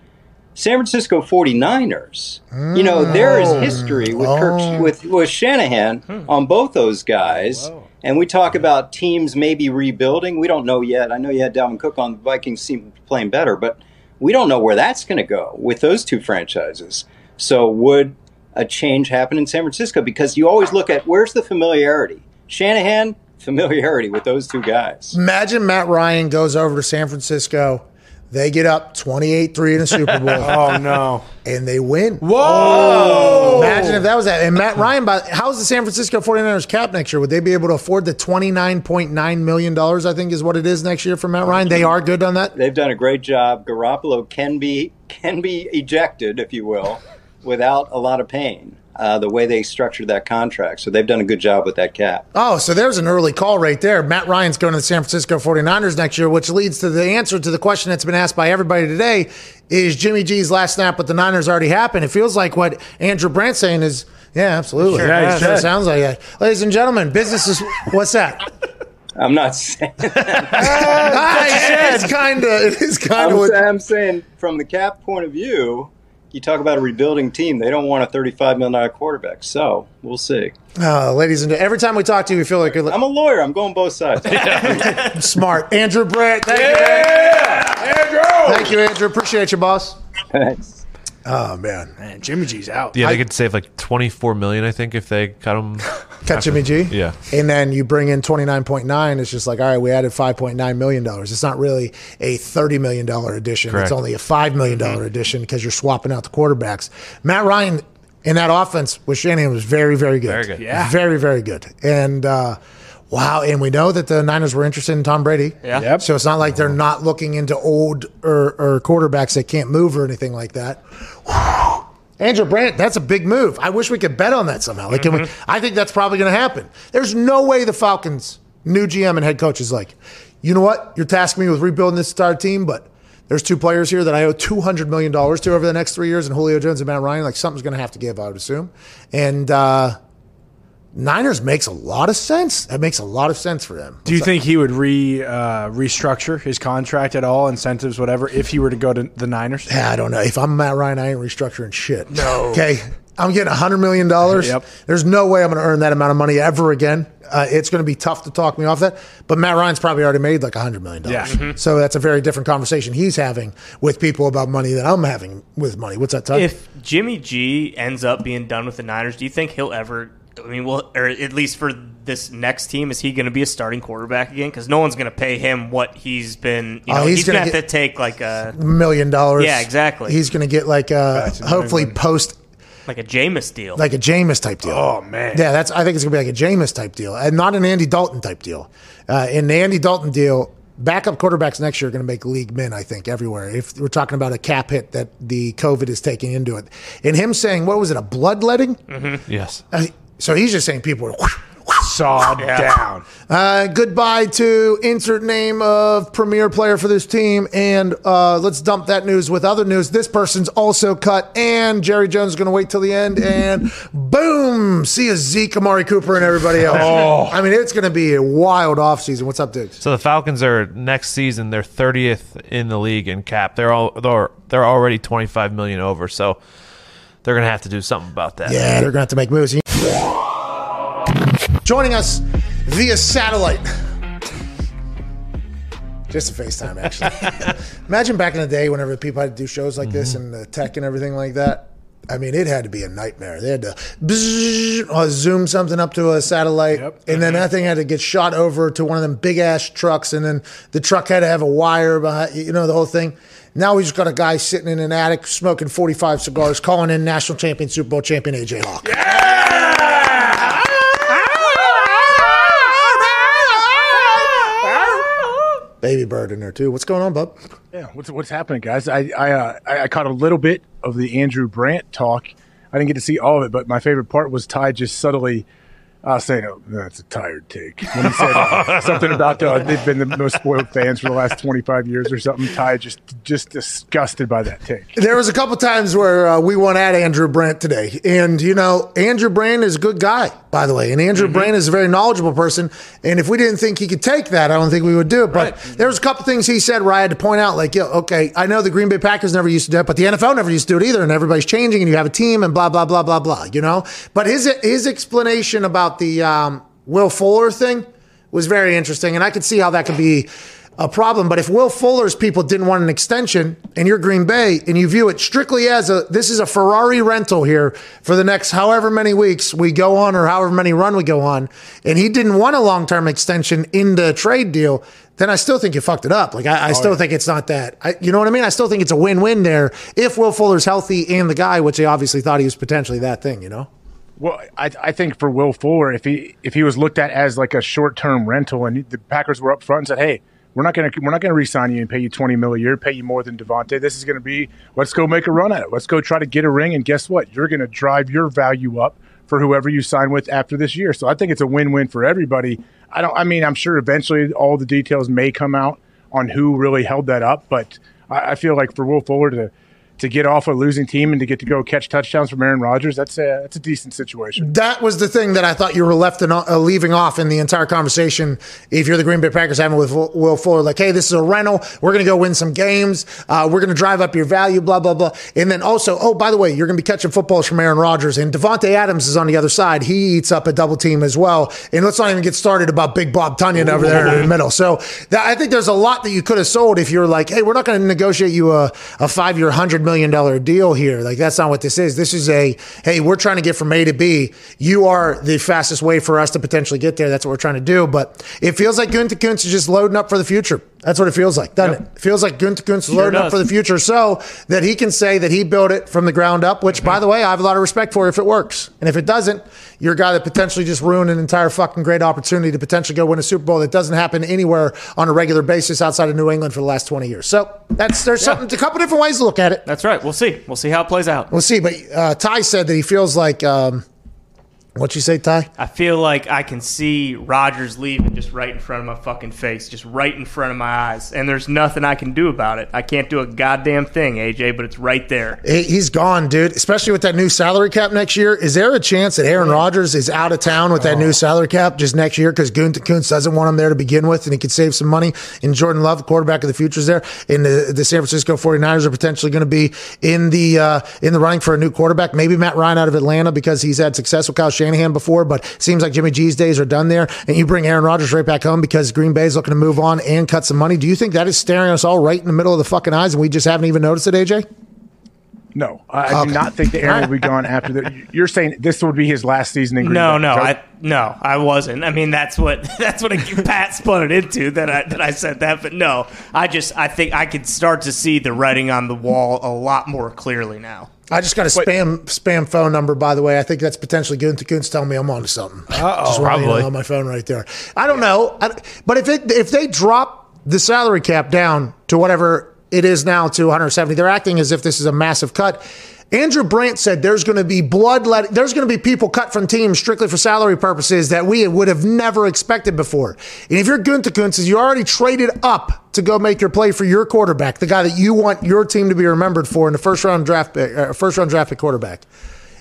San Francisco 49ers. Mm. You know, there is mm. history with oh. Kirk, with, with Shanahan hmm. on both those guys. And we talk about teams maybe rebuilding. We don't know yet. I know you had Dalvin Cook on the Vikings seem playing better, but we don't know where that's going to go with those two franchises. So would a change happen in San Francisco? Because you always look at where's the familiarity. Shanahan, familiarity with those two guys. Imagine Matt Ryan goes over to San Francisco. They get up 28 3 in the Super Bowl. [laughs] oh, no. And they win. Whoa. Oh. Imagine if that was that. And Matt Ryan, by, how's the San Francisco 49ers cap next year? Would they be able to afford the $29.9 million, I think is what it is next year for Matt Ryan? They are good on that? They've done a great job. Garoppolo can be can be ejected, if you will, without a lot of pain uh, the way they structured that contract. So they've done a good job with that cap. Oh, so there's an early call right there. Matt Ryan's going to the San Francisco 49ers next year, which leads to the answer to the question that's been asked by everybody today is Jimmy G's last snap with the Niners already happened? It feels like what Andrew Brandt's saying is, yeah, absolutely. Sure, yeah, sure sounds like it. Ladies and gentlemen, business is, what's that? I'm not saying. That. it's kind of. It is kind of. I'm saying from the cap point of view, you talk about a rebuilding team. They don't want a $35 million quarterback. So we'll see. Uh, ladies and every time we talk to you, we feel like I'm a lawyer. I'm going both sides. [laughs] [laughs] Smart. Andrew Brandt. Thank yeah! you, Andrew. Thank you, Andrew. Appreciate you, boss. Thanks. Oh man, man, Jimmy G's out. Yeah, they could save like twenty four million, I think, if they cut him. cut Jimmy G. Yeah, and then you bring in twenty nine point nine. It's just like, all right, we added five point nine million dollars. It's not really a thirty million dollar addition. Correct. It's only a five million dollar mm-hmm. addition because you're swapping out the quarterbacks. Matt Ryan in that offense with Shanahan was very, very good. Very good. Yeah, very, very good. And. uh Wow, and we know that the Niners were interested in Tom Brady. Yeah. Yep. So it's not like they're not looking into old or, or quarterbacks that can't move or anything like that. Andrew Brandt, that's a big move. I wish we could bet on that somehow. Like, mm-hmm. we, I think that's probably going to happen. There's no way the Falcons' new GM and head coach is like, you know what? You're tasking me with rebuilding this entire team, but there's two players here that I owe $200 million to over the next three years, and Julio Jones and Matt Ryan. Like, something's going to have to give, I would assume. And, uh, Niners makes a lot of sense. That makes a lot of sense for them. Do you think he would re uh, restructure his contract at all, incentives, whatever, if he were to go to the Niners? Yeah, I don't know. If I'm Matt Ryan, I ain't restructuring shit. No. Okay. I'm getting $100 million. Yep. There's no way I'm going to earn that amount of money ever again. Uh, it's going to be tough to talk me off that. But Matt Ryan's probably already made like $100 million. Yeah. So that's a very different conversation he's having with people about money than I'm having with money. What's that, Todd? If Jimmy G ends up being done with the Niners, do you think he'll ever? I mean, well, or at least for this next team, is he going to be a starting quarterback again? Because no one's going to pay him what he's been. You Oh, he's he's, gonna have to take like a million dollars. Yeah, exactly. He's going to get like a, Back hopefully post like a Jameis deal. like a Jameis type deal. Oh, man. Yeah, that's. I think it's gonna be like a Jameis type deal, and not an Andy Dalton type deal. Uh, in the Andy Dalton deal, backup quarterbacks next year are going to make league min. I think everywhere. If we're talking about a cap hit that the COVID is taking into it, and him saying, "What was it? A bloodletting?" Yes. Uh, so he's just saying people are. Sawed down. Uh, goodbye to insert name of premier player for this team, and uh, let's dump that news with other news. This person's also cut, and Jerry Jones is going to wait till the end, and boom, see a Zeke, Amari Cooper, and everybody else. I mean, it's going to be a wild offseason. What's up, Diggs? So the Falcons are next season. They're 30th in the league in cap. They're all they're, they're already 25 million over. So they're gonna have to do something about that. Yeah, they're going to have to make moves. Joining us via satellite. Just a FaceTime, actually. [laughs] Imagine back in the day whenever people had to do shows like this mm-hmm. and the tech and everything like that. I mean, it had to be a nightmare. They had to bzzz, or zoom something up to a satellite, Yep. and then mm-hmm. that thing had to get shot over to one of them big ass trucks, and then the truck had to have a wire behind, you know, the whole thing. Now he's got a guy sitting in an attic smoking 45 cigars, calling in national champion, Super Bowl champion AJ Hawk. Yeah! Baby bird in there too. What's going on, bub? Yeah, what's what's happening, guys? I I, uh, I I caught a little bit of the Andrew Brandt talk. I didn't get to see all of it, but my favorite part was Ty just subtly uh, say no. that's a tired take." When he said uh, [laughs] something about uh, they've been the most spoiled fans for the last twenty five years or something. Ty just just disgusted by that take. There was a couple times where uh, we went at Andrew Brandt today, and you know Andrew Brandt is a good guy, by the way, and Andrew Brandt is a very knowledgeable person. And if we didn't think he could take that, I don't think we would do it. But there was a couple things he said where I had to point out, like, yo, okay, I know the Green Bay Packers never used to do it, but the NFL never used to do it either, and everybody's changing, and you have a team, and blah blah blah blah blah, you know. But his his explanation about the um, Will Fuller thing was very interesting, and I could see how that could be a problem. But if Will Fuller's people didn't want an extension and you're Green Bay and you view it strictly as a this is a Ferrari rental here for the next however many weeks we go on or however many run we go on, and he didn't want a long term extension in the trade deal, then I still think you fucked it up. Like I, I oh, still think it's not that. I, you know what I mean? I still think it's a win win there if Will Fuller's healthy and the guy, which he obviously thought he was potentially that thing. You know. Well, I, I think for Will Fuller, if he if he was looked at as like a short term rental, and the Packers were up front and said, "Hey, we're not going to we're not going to re-sign you and pay you twenty mil a year, pay you more than Davante. This is going to be let's go make a run at it. Let's go try to get a ring, and guess what? You're going to drive your value up for whoever you sign with after this year. So I think it's a win win for everybody. I don't. I mean, I'm sure eventually all the details may come out on who really held that up, but I, I feel like for Will Fuller to to get off a losing team and to get to go catch touchdowns from Aaron Rodgers, that's a that's a decent situation. That was the thing that I thought you were left in, uh, leaving off in the entire conversation. If you're the Green Bay Packers having with Will Fuller, like, hey, this is a rental. We're going to go win some games. Uh, we're going to drive up your value, blah, blah, blah. And then also, oh, by the way, you're going to be catching footballs from Aaron Rodgers. And Davante Adams is on the other side. He eats up a double team as well. And let's not even get started about Big Bob Tonyan over there in the middle. So that, I think there's a lot that you could have sold if you're like, hey, we're not going to negotiate you a, a five year, $100 million dollar deal here. Like, that's not what this is. This is a, hey, we're trying to get from A to B. You are the fastest way for us to potentially get there. That's what we're trying to do. But it feels like Gunther Kuntz is just loading up for the future. That's what it feels like, doesn't it? It feels like Gunther is loading up for the future so that he can say that he built it from the ground up, which, by the way, I have a lot of respect for if it works. And if it doesn't, you're a guy that potentially just ruined an entire fucking great opportunity to potentially go win a Super Bowl that doesn't happen anywhere on a regular basis outside of New England for the last 20 years. So that's there's something, a couple different ways to look at it. That's right. We'll see. We'll see how it plays out. We'll see. But uh, Ty said that he feels like um, What you say, Ty? I feel like I can see Rodgers leaving just right in front of my fucking face, just right in front of my eyes, and there's nothing I can do about it. I can't do a goddamn thing, AJ, but it's right there. He- He's gone, dude. Especially with that new salary cap next year. Is there a chance that Aaron Rodgers is out of town with that new salary cap just next year because Gunther Kuntz doesn't want him there to begin with and he could save some money? And Jordan Love, quarterback of the future, is there. And the, the San Francisco 49ers are potentially going to be in the uh, in the running for a new quarterback. Maybe Matt Ryan out of Atlanta because he's had success with Kyle Shanahan before, but seems like Jimmy G's days are done there. And you bring Aaron Rodgers right back home because Green Bay is looking to move on and cut some money. Do you think that is staring us all right in the middle of the fucking eyes and we just haven't even noticed it, AJ? No, I, I Okay. do not think the Aaron will be [laughs] gone after that. You're saying this would be his last season in Green No, Bay. no, Is I no, I wasn't. I mean, that's what [laughs] that's what Pat spun it into that I that I said that, but no, I just I think I could start to see the writing on the wall a lot more clearly now. I just got a spam spam phone number, by the way. I think that's potentially Gunther Kuntz telling me I'm on to something. Uh-oh. Just wanna you know Probably. on my phone right there. I don't know, I, but if it if they drop the salary cap down to whatever it is now to 170, they're acting as if this is a massive cut. Andrew Brandt said there's going to be blood let there's going to be people cut from teams strictly for salary purposes that we would have never expected before. And if you're Gunther Kuntz, you already traded up to go make your play for your quarterback, the guy that you want your team to be remembered for in the first round draft pick, uh, first round draft pick quarterback.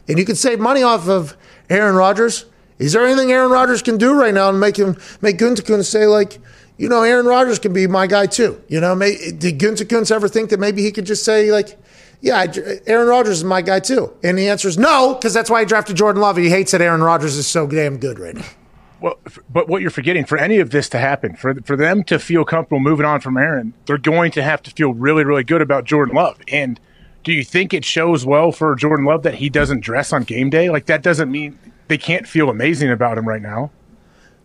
And you can save money off of Aaron Rodgers. Is there anything Aaron Rodgers can do right now to make him make Gunther Kuntz say like, you know, Aaron Rodgers can be my guy too? You know, may, did Gunther Kuntz ever think that maybe he could just say like, yeah, I- Aaron Rodgers is my guy too? And the answer is no, because that's why he drafted Jordan Love. He hates that Aaron Rodgers is so damn good right now. Well, but what you're forgetting for any of this to happen, for for them to feel comfortable moving on from Aaron, they're going to have to feel really, really good about Jordan Love. And do you think it shows well for Jordan Love that he doesn't dress on game day? Like that doesn't mean they can't feel amazing about him right now.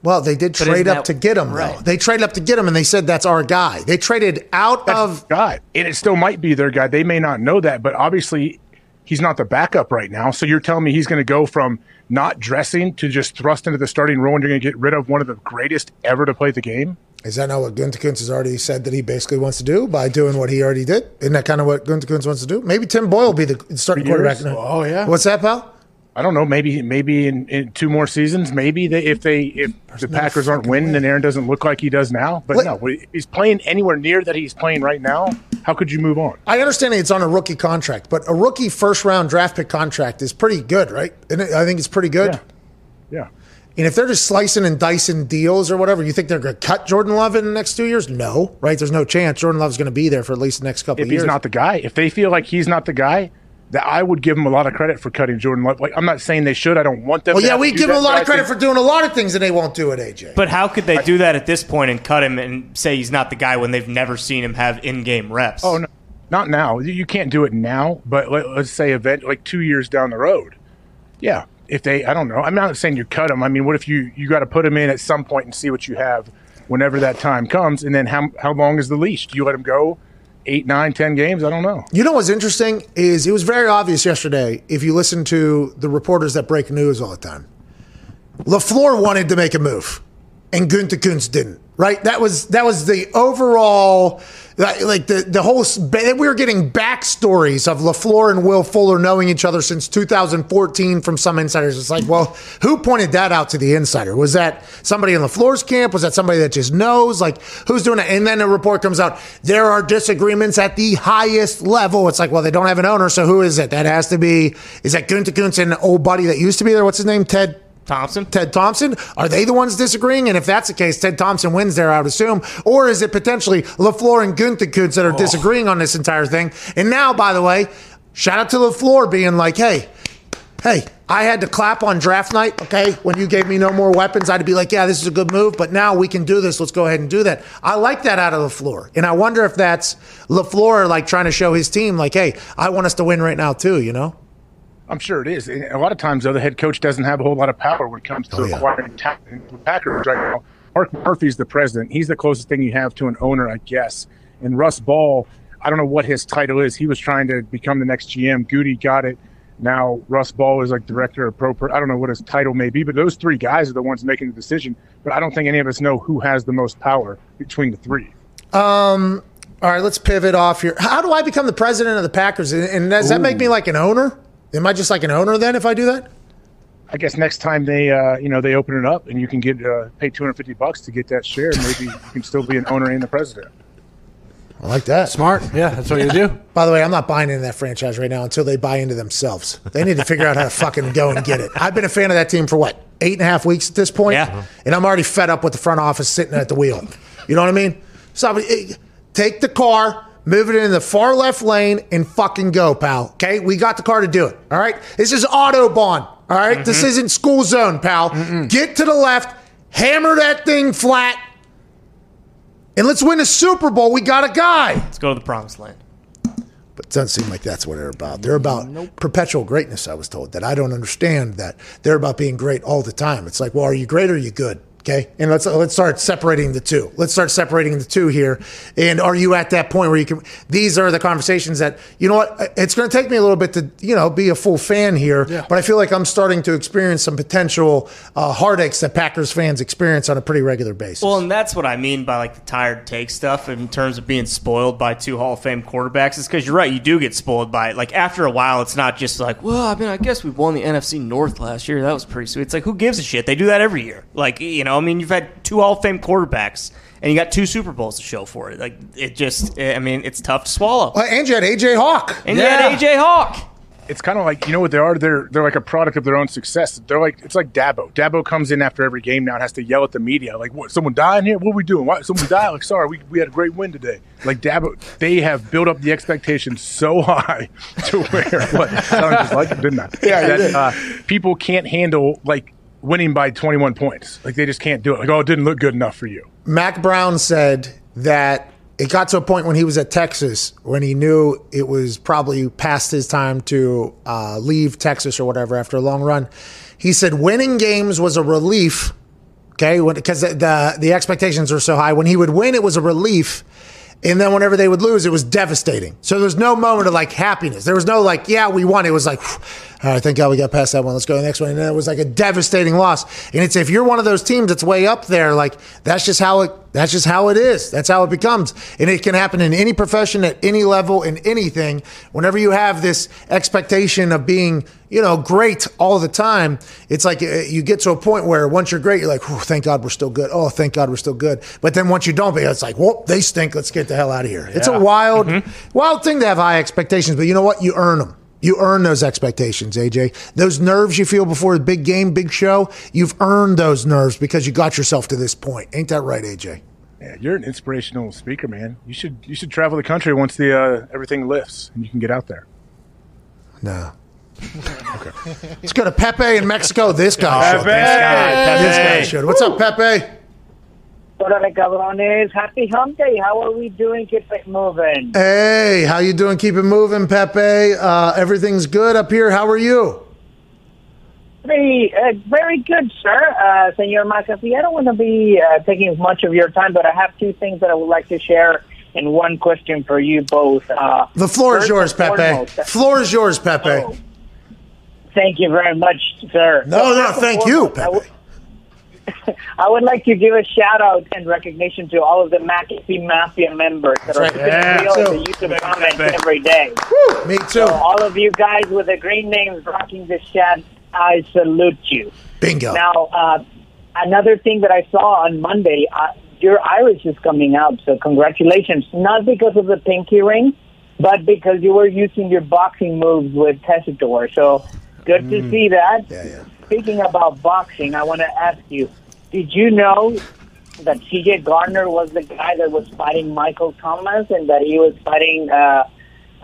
Well, they did But trade isn't up that- to get him, though. right. They traded up to get him, and they said that's our guy. They traded out of God, and it still might be their guy. They may not know that, but obviously he's not the backup right now. So you're telling me he's going to go from not dressing to just thrust into the starting role, and you're going to get rid of one of the greatest ever to play the game? Is that not what Gunther Kuntz has already said that he basically wants to do by doing what he already did? Isn't that kind of what Gunther Kuntz wants to do? Maybe Tim Boyle will be the starting quarterback. now. Oh, yeah. What's that, pal? I don't know. Maybe maybe in, in two more seasons, maybe they, if they if the no Packers aren't winning way. and Aaron doesn't look like he does now. But What- no, he's playing anywhere near that he's playing right now. How could you move on? I understand it's on a rookie contract, but a rookie first round draft pick contract is pretty good, right? And I think it's pretty good. Yeah. Yeah. And if they're just slicing and dicing deals or whatever, you think they're going to cut Jordan Love in the next two years? No, right? There's no chance Jordan Love's going to be there for at least the next couple If of years. If he's not the guy, if they feel like he's not the guy, that I would give them a lot of credit for cutting Jordan Love. Like I'm not saying they should. I don't want them. well, to yeah, have to we give them a lot of credit think- for doing a lot of things, and they won't do it, AJ. But how could they do that at this point and cut him and say he's not the guy when they've never seen him have in-game reps? Oh no, not now. You- You can't do it now. But let, let's say event like two years down the road. Yeah, if they, I don't know. I'm not saying you cut them. I mean, what if you you got to put them in at some point and see what you have whenever that time comes, and then how how long is the leash? Do you let him go eight, nine, ten games? I don't know. You know what's interesting is it was very obvious yesterday if you listen to the reporters that break news all the time. LaFleur wanted to make a move and Gunther Kuntz didn't. Right? That was that was the overall like the the whole we were getting backstories of LaFleur and Will Fuller knowing each other since 2014 from some insiders. It's like, well, who pointed that out to the insider? Was that somebody in LaFleur's camp? Was that somebody that just knows? Like, who's doing it? And then a report comes out, there are disagreements at the highest level. It's like, well, they don't have an owner, so who is it? That has to be, is that Gunter and old buddy that used to be there? What's his name? Ted? Thompson? Ted Thompson? Are they the ones disagreeing? And if that's the case, Ted Thompson wins there, I would assume. Or is it potentially LaFleur and Gunther Kuntz that are oh. disagreeing on this entire thing? And now, by the way, shout out to LaFleur being like, hey, hey, I had to clap on draft night, okay? When you gave me no more weapons, I'd be like, yeah, this is a good move, but now we can do this. Let's go ahead and do that. I like that out of LaFleur. And I wonder if that's LaFleur like trying to show his team, like, hey, I want us to win right now, too, you know? I'm sure it is. And a lot of times, though, the head coach doesn't have a whole lot of power when it comes to Oh, yeah. acquiring talent. Packers right now, Mark Murphy's the president. He's the closest thing you have to an owner, I guess. And Russ Ball, I don't know what his title is. He was trying to become the next GM. Goody got it. Now Russ Ball is like director of pro. I don't know what his title may be, but those three guys are the ones making the decision. But I don't think any of us know who has the most power between the three. Um. All right, let's pivot off here. How do I become the president of the Packers? And and does that make me like an owner? Am I just like an owner then if I do that? I guess next time they, uh, you know, they open it up and you can get uh, pay 250 bucks to get that share, maybe you can still be an owner and the president. I like that. Smart. Yeah, that's what you do. [laughs] By the way, I'm not buying into that franchise right now until they buy into themselves. They need to figure out how to fucking go and get it. I've been a fan of that team for what, eight and a half weeks at this point? Yeah. And I'm already fed up with the front office sitting at the wheel. You know what I mean? So take the car, move it in the far left lane, and fucking go, pal. Okay? We got the car to do it. All right? This is Autobahn. All right? This mm-hmm. isn't school zone, pal. Get to the left, hammer that thing flat, and let's win a Super Bowl. We got a guy. Let's go to the promised land. But it doesn't seem like that's what they're about. They're about perpetual greatness, I was told. That I don't understand that they're about being great all the time. It's like, well, are you great or are you good? Okay. And let's let's start separating the two. Let's start separating the two here. And are you at that point where you can these are the conversations that, you know what, it's gonna take me a little bit to, you know, be a full fan here. But I feel like I'm starting to experience some potential uh, heartaches that Packers fans experience on a pretty regular basis. Well, and that's what I mean by like the tired take stuff in terms of being spoiled by two Hall of Fame quarterbacks. Is because you're right, you do get spoiled by it. Like after a while, it's not just like, well, I mean, I guess we won the NFC North last year. That was pretty sweet. It's like, who gives a shit? They do that every year. Like you know, I mean, you've had two Hall of Fame quarterbacks. And you got two Super Bowls to show for it. Like it just, I mean, it's tough to swallow. Uh, and you had AJ Hawk. And you had AJ Hawk. It's kind of like you know what they are. They're they're like a product of their own success. They're like it's like Dabo. Dabo comes in after every game now and has to yell at the media like, "What? Someone dying here? What are we doing? Why someone died? Like, sorry, we, we had a great win today." Like Dabo, they have built up the expectations so [laughs] high to where what sounded just like it, didn't I? Yeah, that, uh, people can't handle like winning by 21 points. Like they just can't do it. Like, oh, it didn't look good enough for you. Mack Brown said that it got to a point when he was at Texas when he knew it was probably past his time to uh, leave Texas or whatever after a long run. He said winning games was a relief, okay, because the, the the expectations were so high. When he would win, it was a relief. And then whenever they would lose, it was devastating. So there's no moment of like happiness. There was no like, yeah, we won. It was like, all right, thank God we got past that one. Let's go to the next one. And it was like a devastating loss. And it's if you're one of those teams that's way up there, like that's just how it that's just how it is. That's how it becomes. And it can happen in any profession at any level in anything. Whenever you have this expectation of being, you know, great all the time, it's like uh, you get to a point where once you're great, you're like, "Whew, thank God we're still good. Oh, thank God we're still good. But then once you don't be, it's like, well, they stink. Let's get the hell out of here. It's a wild, wild thing to have high expectations, but you know what? You earn them. You earn those expectations, AJ. Those nerves you feel before a big game, big show, you've earned those nerves because you got yourself to this point. Ain't that right, AJ? Yeah, you're an inspirational speaker, man. You should you should travel the country once the uh, everything lifts and you can get out there. No. okay. Let's go to Pepe in Mexico. This guy should. Pepe! This guy should. What's up, Pepe? Órale, cabrones. Happy hump day. How are we doing? Keep it moving. Hey, how you doing? Keep it moving, Pepe. Uh, everything's good up here. How are you? Very, uh, very good, sir. Uh, Senor McAfee, I don't want to be uh, taking as much of your time, but I have two things that I would like to share and one question for you both. Uh, The floor is yours, Pepe. foremost- Floor is yours, Pepe. Oh, thank you very much, sir. No, So no, thank you, foremost, Pepe. [laughs] I would like to give a shout out and recognition to all of the McAfee Mafia members that are right. Yeah. The YouTube comments every day. Me too. So all of you guys with the green names rocking the chat, I salute you. Bingo. Now, uh, another thing that I saw on Monday, uh, your Irish is coming out, so congratulations. Not because of the pinky ring, but because you were using your boxing moves with Tessitore. So good to see that. Yeah, yeah. Speaking about boxing, I want to ask you, did you know that CJ Gardner was the guy that was fighting Michael Thomas and that he was fighting uh,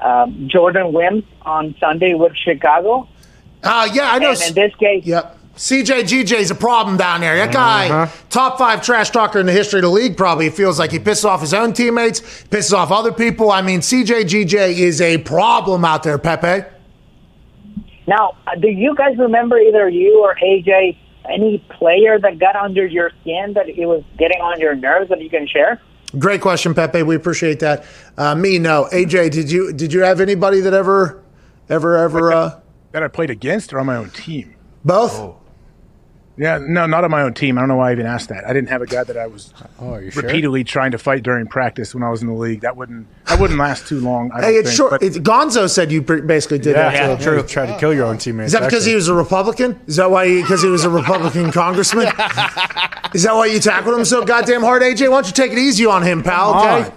uh, Javon Wims on Sunday with Chicago? Uh, yeah, I know. And in this case, Yep. CJ GJ's a problem down there. That guy, top five trash talker in the history of the league, probably feels like he pisses off his own teammates, pisses off other people. I mean, CJ GJ is a problem out there, Pepe. Now, uh, do you guys remember either you or AJ any player that got under your skin that it was getting on your nerves that you can share? Great question, Pepe. We appreciate that. Uh, me, no. AJ, did you did you have anybody that ever, ever, ever? Uh, That I played against or on my own team? both. Yeah, no, not on my own team. I don't know why I even asked that. I didn't have a guy that I was Oh, are you sure? repeatedly trying to fight during practice when I was in the league. That wouldn't that wouldn't last too long. I Hey, it's think, short. but- It's, Gonzo said you basically did Yeah, that. to him. You tried to kill your own teammates. Is that because actually. he was a Republican? Is that why? Because he, was a Republican [laughs] congressman? Is that why you tackled him so goddamn hard, AJ? Why don't you take it easy on him, pal? Come Okay. on.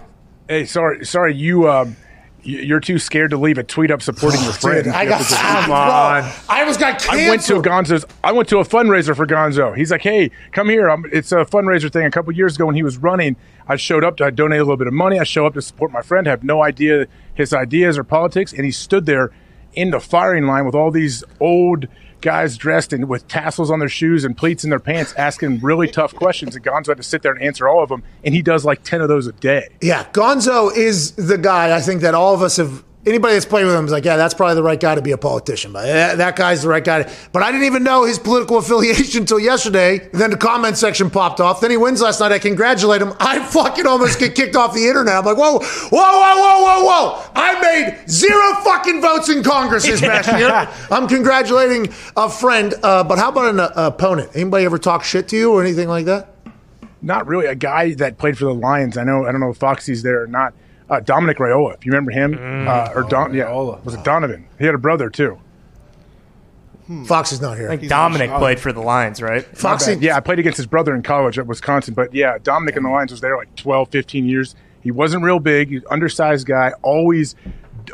Hey, sorry, sorry, you. Um, y- you're too scared to leave a tweet up supporting your friend. [sighs] Dude, I got just- come on. I almost got canceled. I went to Gonzo's. I went to a fundraiser for Gonzo. He's like, "Hey, come here. i it's a fundraiser thing." A couple years ago, when he was running, I showed up. To, I donated a little bit of money. I show up to support my friend. Have no idea his ideas or politics, and he stood there in the firing line with all these old guys dressed in with tassels on their shoes and pleats in their pants, asking really tough questions. And Gonzo had to sit there and answer all of them, and he does like ten of those a day. Yeah, Gonzo is the guy I think that all of us have. Anybody that's played with him is like, yeah, that's probably the right guy to be a politician. But that, that guy's the right guy. To, but I didn't even know his political [laughs] affiliation until yesterday. Then the comment section popped off. Then he wins last night. I congratulate him. I fucking almost get kicked off the internet. I'm like, whoa, whoa, whoa, whoa, whoa, whoa! I made zero fucking votes in Congress this past year. [laughs] I'm congratulating a friend. Uh, but how about an uh, opponent? Anybody ever talk shit to you or anything like that? not really a guy that played for the Lions. I know I don't know if Foxy's there or not. Uh, Dominic Raiola, if you remember him, uh, or Don, yeah, was it Donovan? He had a brother too. Fox is not here. I think Dominic played for the Lions, right? Foxy, Yeah, I played against his brother in college at Wisconsin, but yeah, Dominic in the Lions was there like 12, 15 years. He wasn't real big, he's undersized guy, always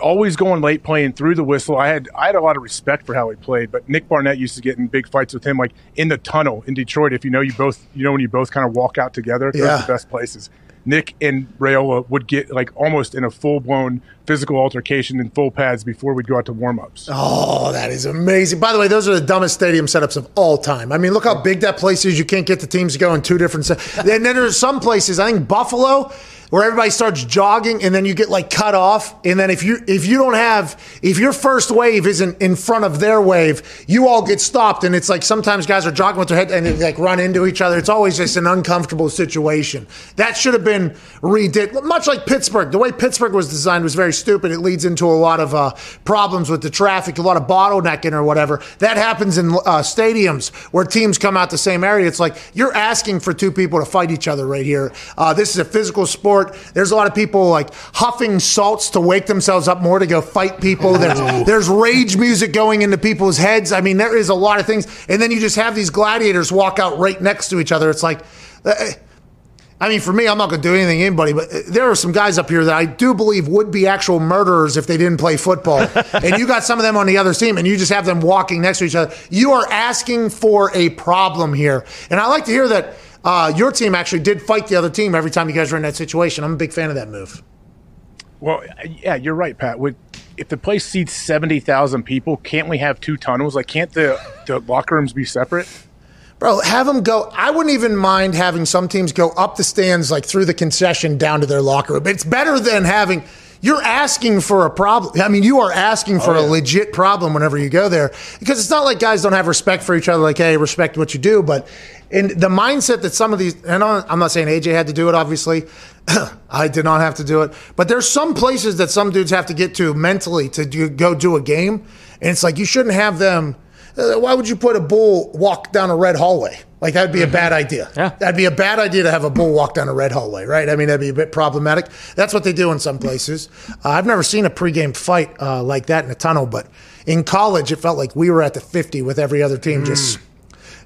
always going late playing through the whistle. I had I had a lot of respect for how he played, but Nick Barnett used to get in big fights with him like in the tunnel in Detroit. If you know you both you know when you both kind of walk out together, those Yeah. are the best places. Nick and Raiola would get like almost in a full blown physical altercation in full pads before we'd go out to warm ups. Oh, that is amazing. By the way, those are the dumbest stadium setups of all time. I mean, look how big that place is. You can't get the teams to go in two different. Se- and then there's some places. I think Buffalo, where everybody starts jogging, and then you get like cut off. And then if you if you don't have if your first wave isn't in front of their wave, you all get stopped. And it's like sometimes guys are jogging with their head and they like run into each other. It's always just an uncomfortable situation. That should have been redid. Much like Pittsburgh, the way Pittsburgh was designed was very stupid. It leads into a lot of uh, problems with the traffic, a lot of bottlenecking or whatever. That happens in uh, stadiums where teams come out the same area. It's like you're asking for two people to fight each other right here. Uh, this is a physical sport. There's a lot of people like huffing salts to wake themselves up more to go fight people. There's, [laughs] there's rage music going into people's heads. I mean, there is a lot of things. And then you just have these gladiators walk out right next to each other. It's like, uh, I mean, for me, I'm not going to do anything to anybody, but there are some guys up here that I do believe would be actual murderers if they didn't play football. [laughs] and you got some of them on the other team, and you just have them walking next to each other. You are asking for a problem here. And I like to hear that uh, your team actually did fight the other team every time you guys were in that situation. I'm a big fan of that move. Well, yeah, you're right, Pat. If the place seats seventy thousand people, can't we have two tunnels? Like, can't the the locker rooms be separate? Bro, have them go. I wouldn't even mind having some teams go up the stands, like through the concession down to their locker room. It's better than having. You're asking for a problem. I mean, you are asking for a legit problem whenever you go there because it's not like guys don't have respect for each other. Like, hey, respect what you do. But in the mindset that some of these, and I'm I'm not saying AJ had to do it, obviously. [clears throat] I did not have to do it. But there's some places that some dudes have to get to mentally to do, go do a game. And it's like, you shouldn't have them. Uh, why would you put a bull walk down a red hallway? Like that'd be a bad idea. Yeah. That'd be a bad idea to have a bull walk down a red hallway, right? I mean, that'd be a bit problematic. That's what they do in some places. Uh, I've never seen a pregame fight uh, like that in a tunnel, but in college, it felt like we were at the 50 with every other team just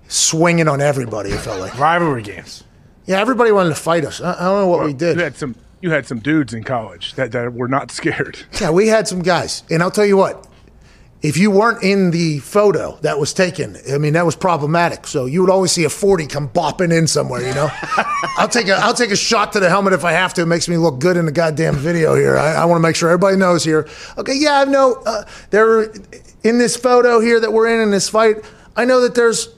swinging on everybody. It felt like, rivalry games. yeah, everybody wanted to fight us. I, I don't know what we did. You had some. You had some dudes in college that, that were not scared. [laughs] Yeah, we had some guys. And I'll tell you what, if you weren't in the photo that was taken, I mean, that was problematic. So you would always see a 40 come bopping in somewhere, you know? [laughs] I'll take a I'll take a shot to the helmet if I have to. It makes me look good in the goddamn video here. I, I want to make sure everybody knows here. Okay, yeah, I know uh, there in this photo here that we're in in this fight, I know that there's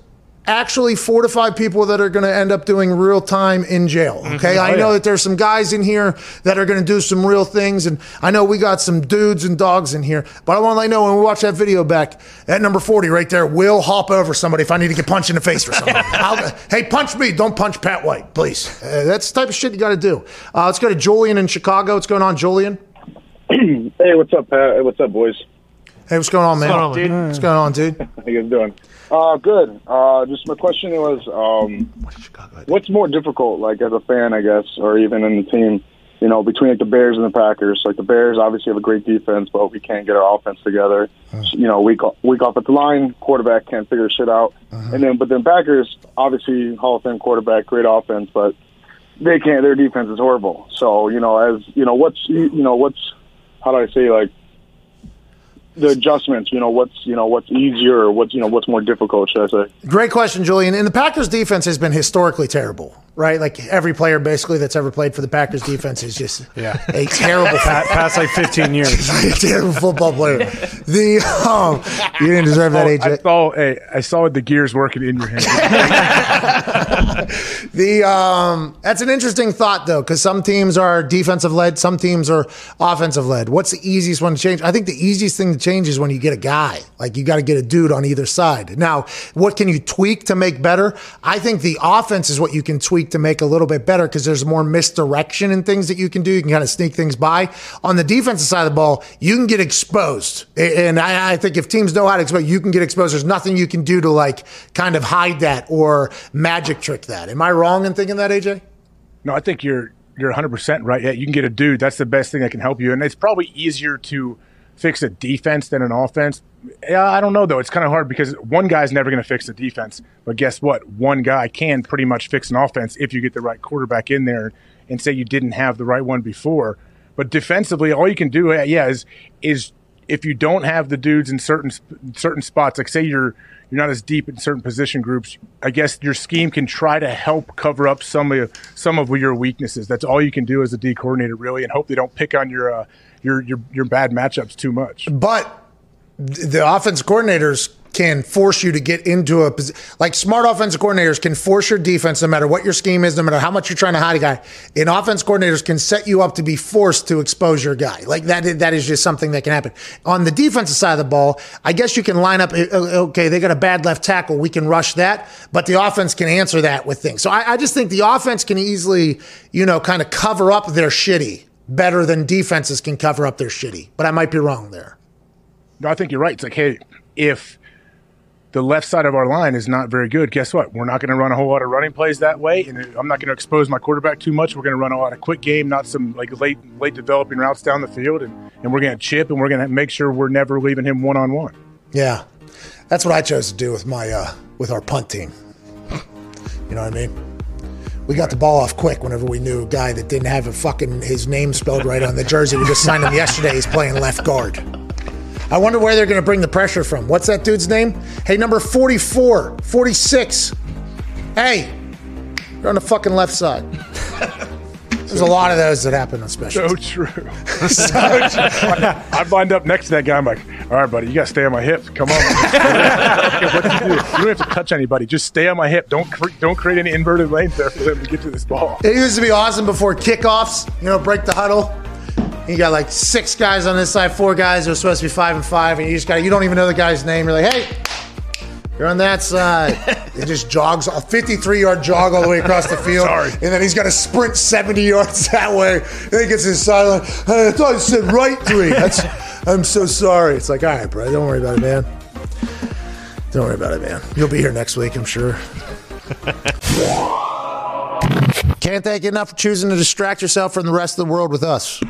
actually four to five people that are going to end up doing real time in jail. Okay. I know that there's some guys in here that are going to do some real things. And I know we got some dudes and dogs in here. But I want to let you know when we watch that video back, at number 40 right there, will hop over somebody if I need to get punched in the face for something. [laughs] I'll, hey, punch me. Don't punch Pat White, please. Uh, that's the type of shit you got to do. Uh, let's go to Julian in Chicago. What's going on, Julian? [clears throat] Hey, what's up, Pat? Hey, what's up, boys? Hey, what's going on, man? going on, dude? What's going on, dude? [laughs] How you guys doing? Uh, good. Uh, just my question was, um, what's more difficult, like as a fan, I guess, or even in the team, you know, between like the Bears and the Packers. Like the Bears obviously have a great defense, but we can't get our offense together. You know, week week off at the line, quarterback can't figure shit out. And then, but then Packers obviously Hall of Fame quarterback, great offense, but they can't. Their defense is horrible. So you know, as you know, what's you know, what's how do I say like the adjustments? You know, what's you know, what's easier or what's you know, what's more difficult? Should I say? Great question, Julian. And the Packers defense has been historically terrible, right? Like every player basically that's ever played for the Packers defense is just [laughs] Yeah. a terrible Pa- past like 15 years. [laughs] a terrible football player. The um, you didn't deserve that, Oh, I saw, hey, I saw the gears working in your hand. [laughs] The um, that's an interesting thought though, because some teams are defensive led, some teams are offensive led. What's the easiest one to change? I think the easiest thing to change is when you get a guy. Like you got to get a dude on either side. Now, what can you tweak to make better? I think the offense is what you can tweak to make a little bit better because there's more misdirection and things that you can do. You can kind of sneak things by. On the defensive side of the ball, you can get exposed, and I, I think if teams know how to expose, you can get exposed. There's nothing you can do to like kind of hide that or magic trick that. Am I wrong in thinking that, AJ? No, I think you're you're 100 percent right. Yeah, you can get a dude. That's the best thing that can help you, and it's probably easier to fix a defense than an offense. I don't know though. It's kind of hard because one guy's never going to fix the defense, but guess what? One guy can pretty much fix an offense if you get the right quarterback in there. And say you didn't have the right one before, but defensively, all you can do, uh, yeah, is is if you don't have the dudes in certain certain spots, like say you're you're not as deep in certain position groups, I guess your scheme can try to help cover up some of some of your weaknesses. That's all you can do as a D coordinator, really, and hope they don't pick on your uh, your your your bad matchups too much. But the offense coordinators can force you to get into a position. Like smart offensive coordinators can force your defense, no matter what your scheme is, no matter how much you're trying to hide a guy. And offense coordinators can set you up to be forced to expose your guy. Like that, that is just something that can happen. On the defensive side of the ball, I guess you can line up. uh, Okay, they got a bad left tackle. We can rush that, but the offense can answer that with things. So I, I just think the offense can easily, you know, kind of cover up their shitty better than defenses can cover up their shitty. But I might be wrong there. No, I think you're right. It's like, hey, if the left side of our line is not very good, guess what? We're not going to run a whole lot of running plays that way, and I'm not going to expose my quarterback too much. We're going to run a lot of quick game, not some like late late developing routes down the field, and, and we're going to chip, and we're going to make sure we're never leaving him one on one. Yeah, that's what I chose to do with my uh, with our punt team. You know what I mean? We got the ball off quick whenever we knew a guy that didn't have a fucking his name spelled right on the jersey. We just signed him yesterday. He's playing left guard. I wonder where they're going to bring the pressure from. What's that dude's name? Hey, number 44, 46. Hey, you're on the fucking left side. [laughs] There's a lot of those that happen on special. So true. [laughs] so true. I lined up next to that guy. I'm like, all right, buddy, you got to stay on my hip. Come on. [laughs] what you do? You don't have to touch anybody. Just stay on my hip. Don't cre- don't create any inverted lanes there for them to get to this ball. It used to be awesome before kickoffs, you know, break the huddle. You got like six guys on this side, four guys who are supposed to be five and five, and you just got you don't even know the guy's name. You're like, hey, you're on that side. [laughs] it just jogs a 53 yard jog all the way across the field. Sorry. And then he's got to sprint 70 yards [laughs] that way. And then he gets his sideline. I thought you said right three. That's, I'm so sorry. It's like, all right, bro, don't worry about it, man. Don't worry about it, man. You'll be here next week, I'm sure. [laughs] Can't thank you enough for choosing to distract yourself from the rest of the world with us.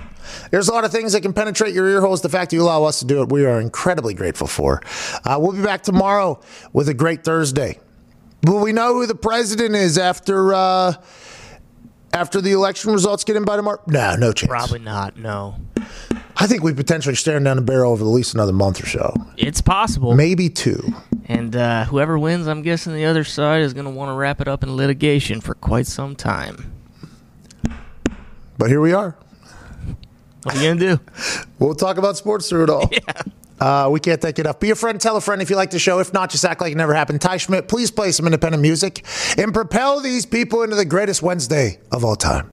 There's a lot of things that can penetrate your ear holes. The fact that you allow us to do it, we are incredibly grateful for. Uh, we'll be back tomorrow with a great Thursday. Will we know who the president is after uh, after the election results get in by tomorrow? No, no chance. Probably not. No, I think we potentially staring down the barrel over at least another month or so, it's possible. maybe two. And uh, whoever wins, I'm guessing the other side is going to want to wrap it up in litigation for quite some time. But here we are. What are you gonna do? We'll talk about sports through it all. [laughs] Uh, we can't take it up. Be a friend, tell a friend if you like the show. If not, just act like it never happened. Ty Schmidt, please play some independent music and propel these people into the greatest Wednesday of all time.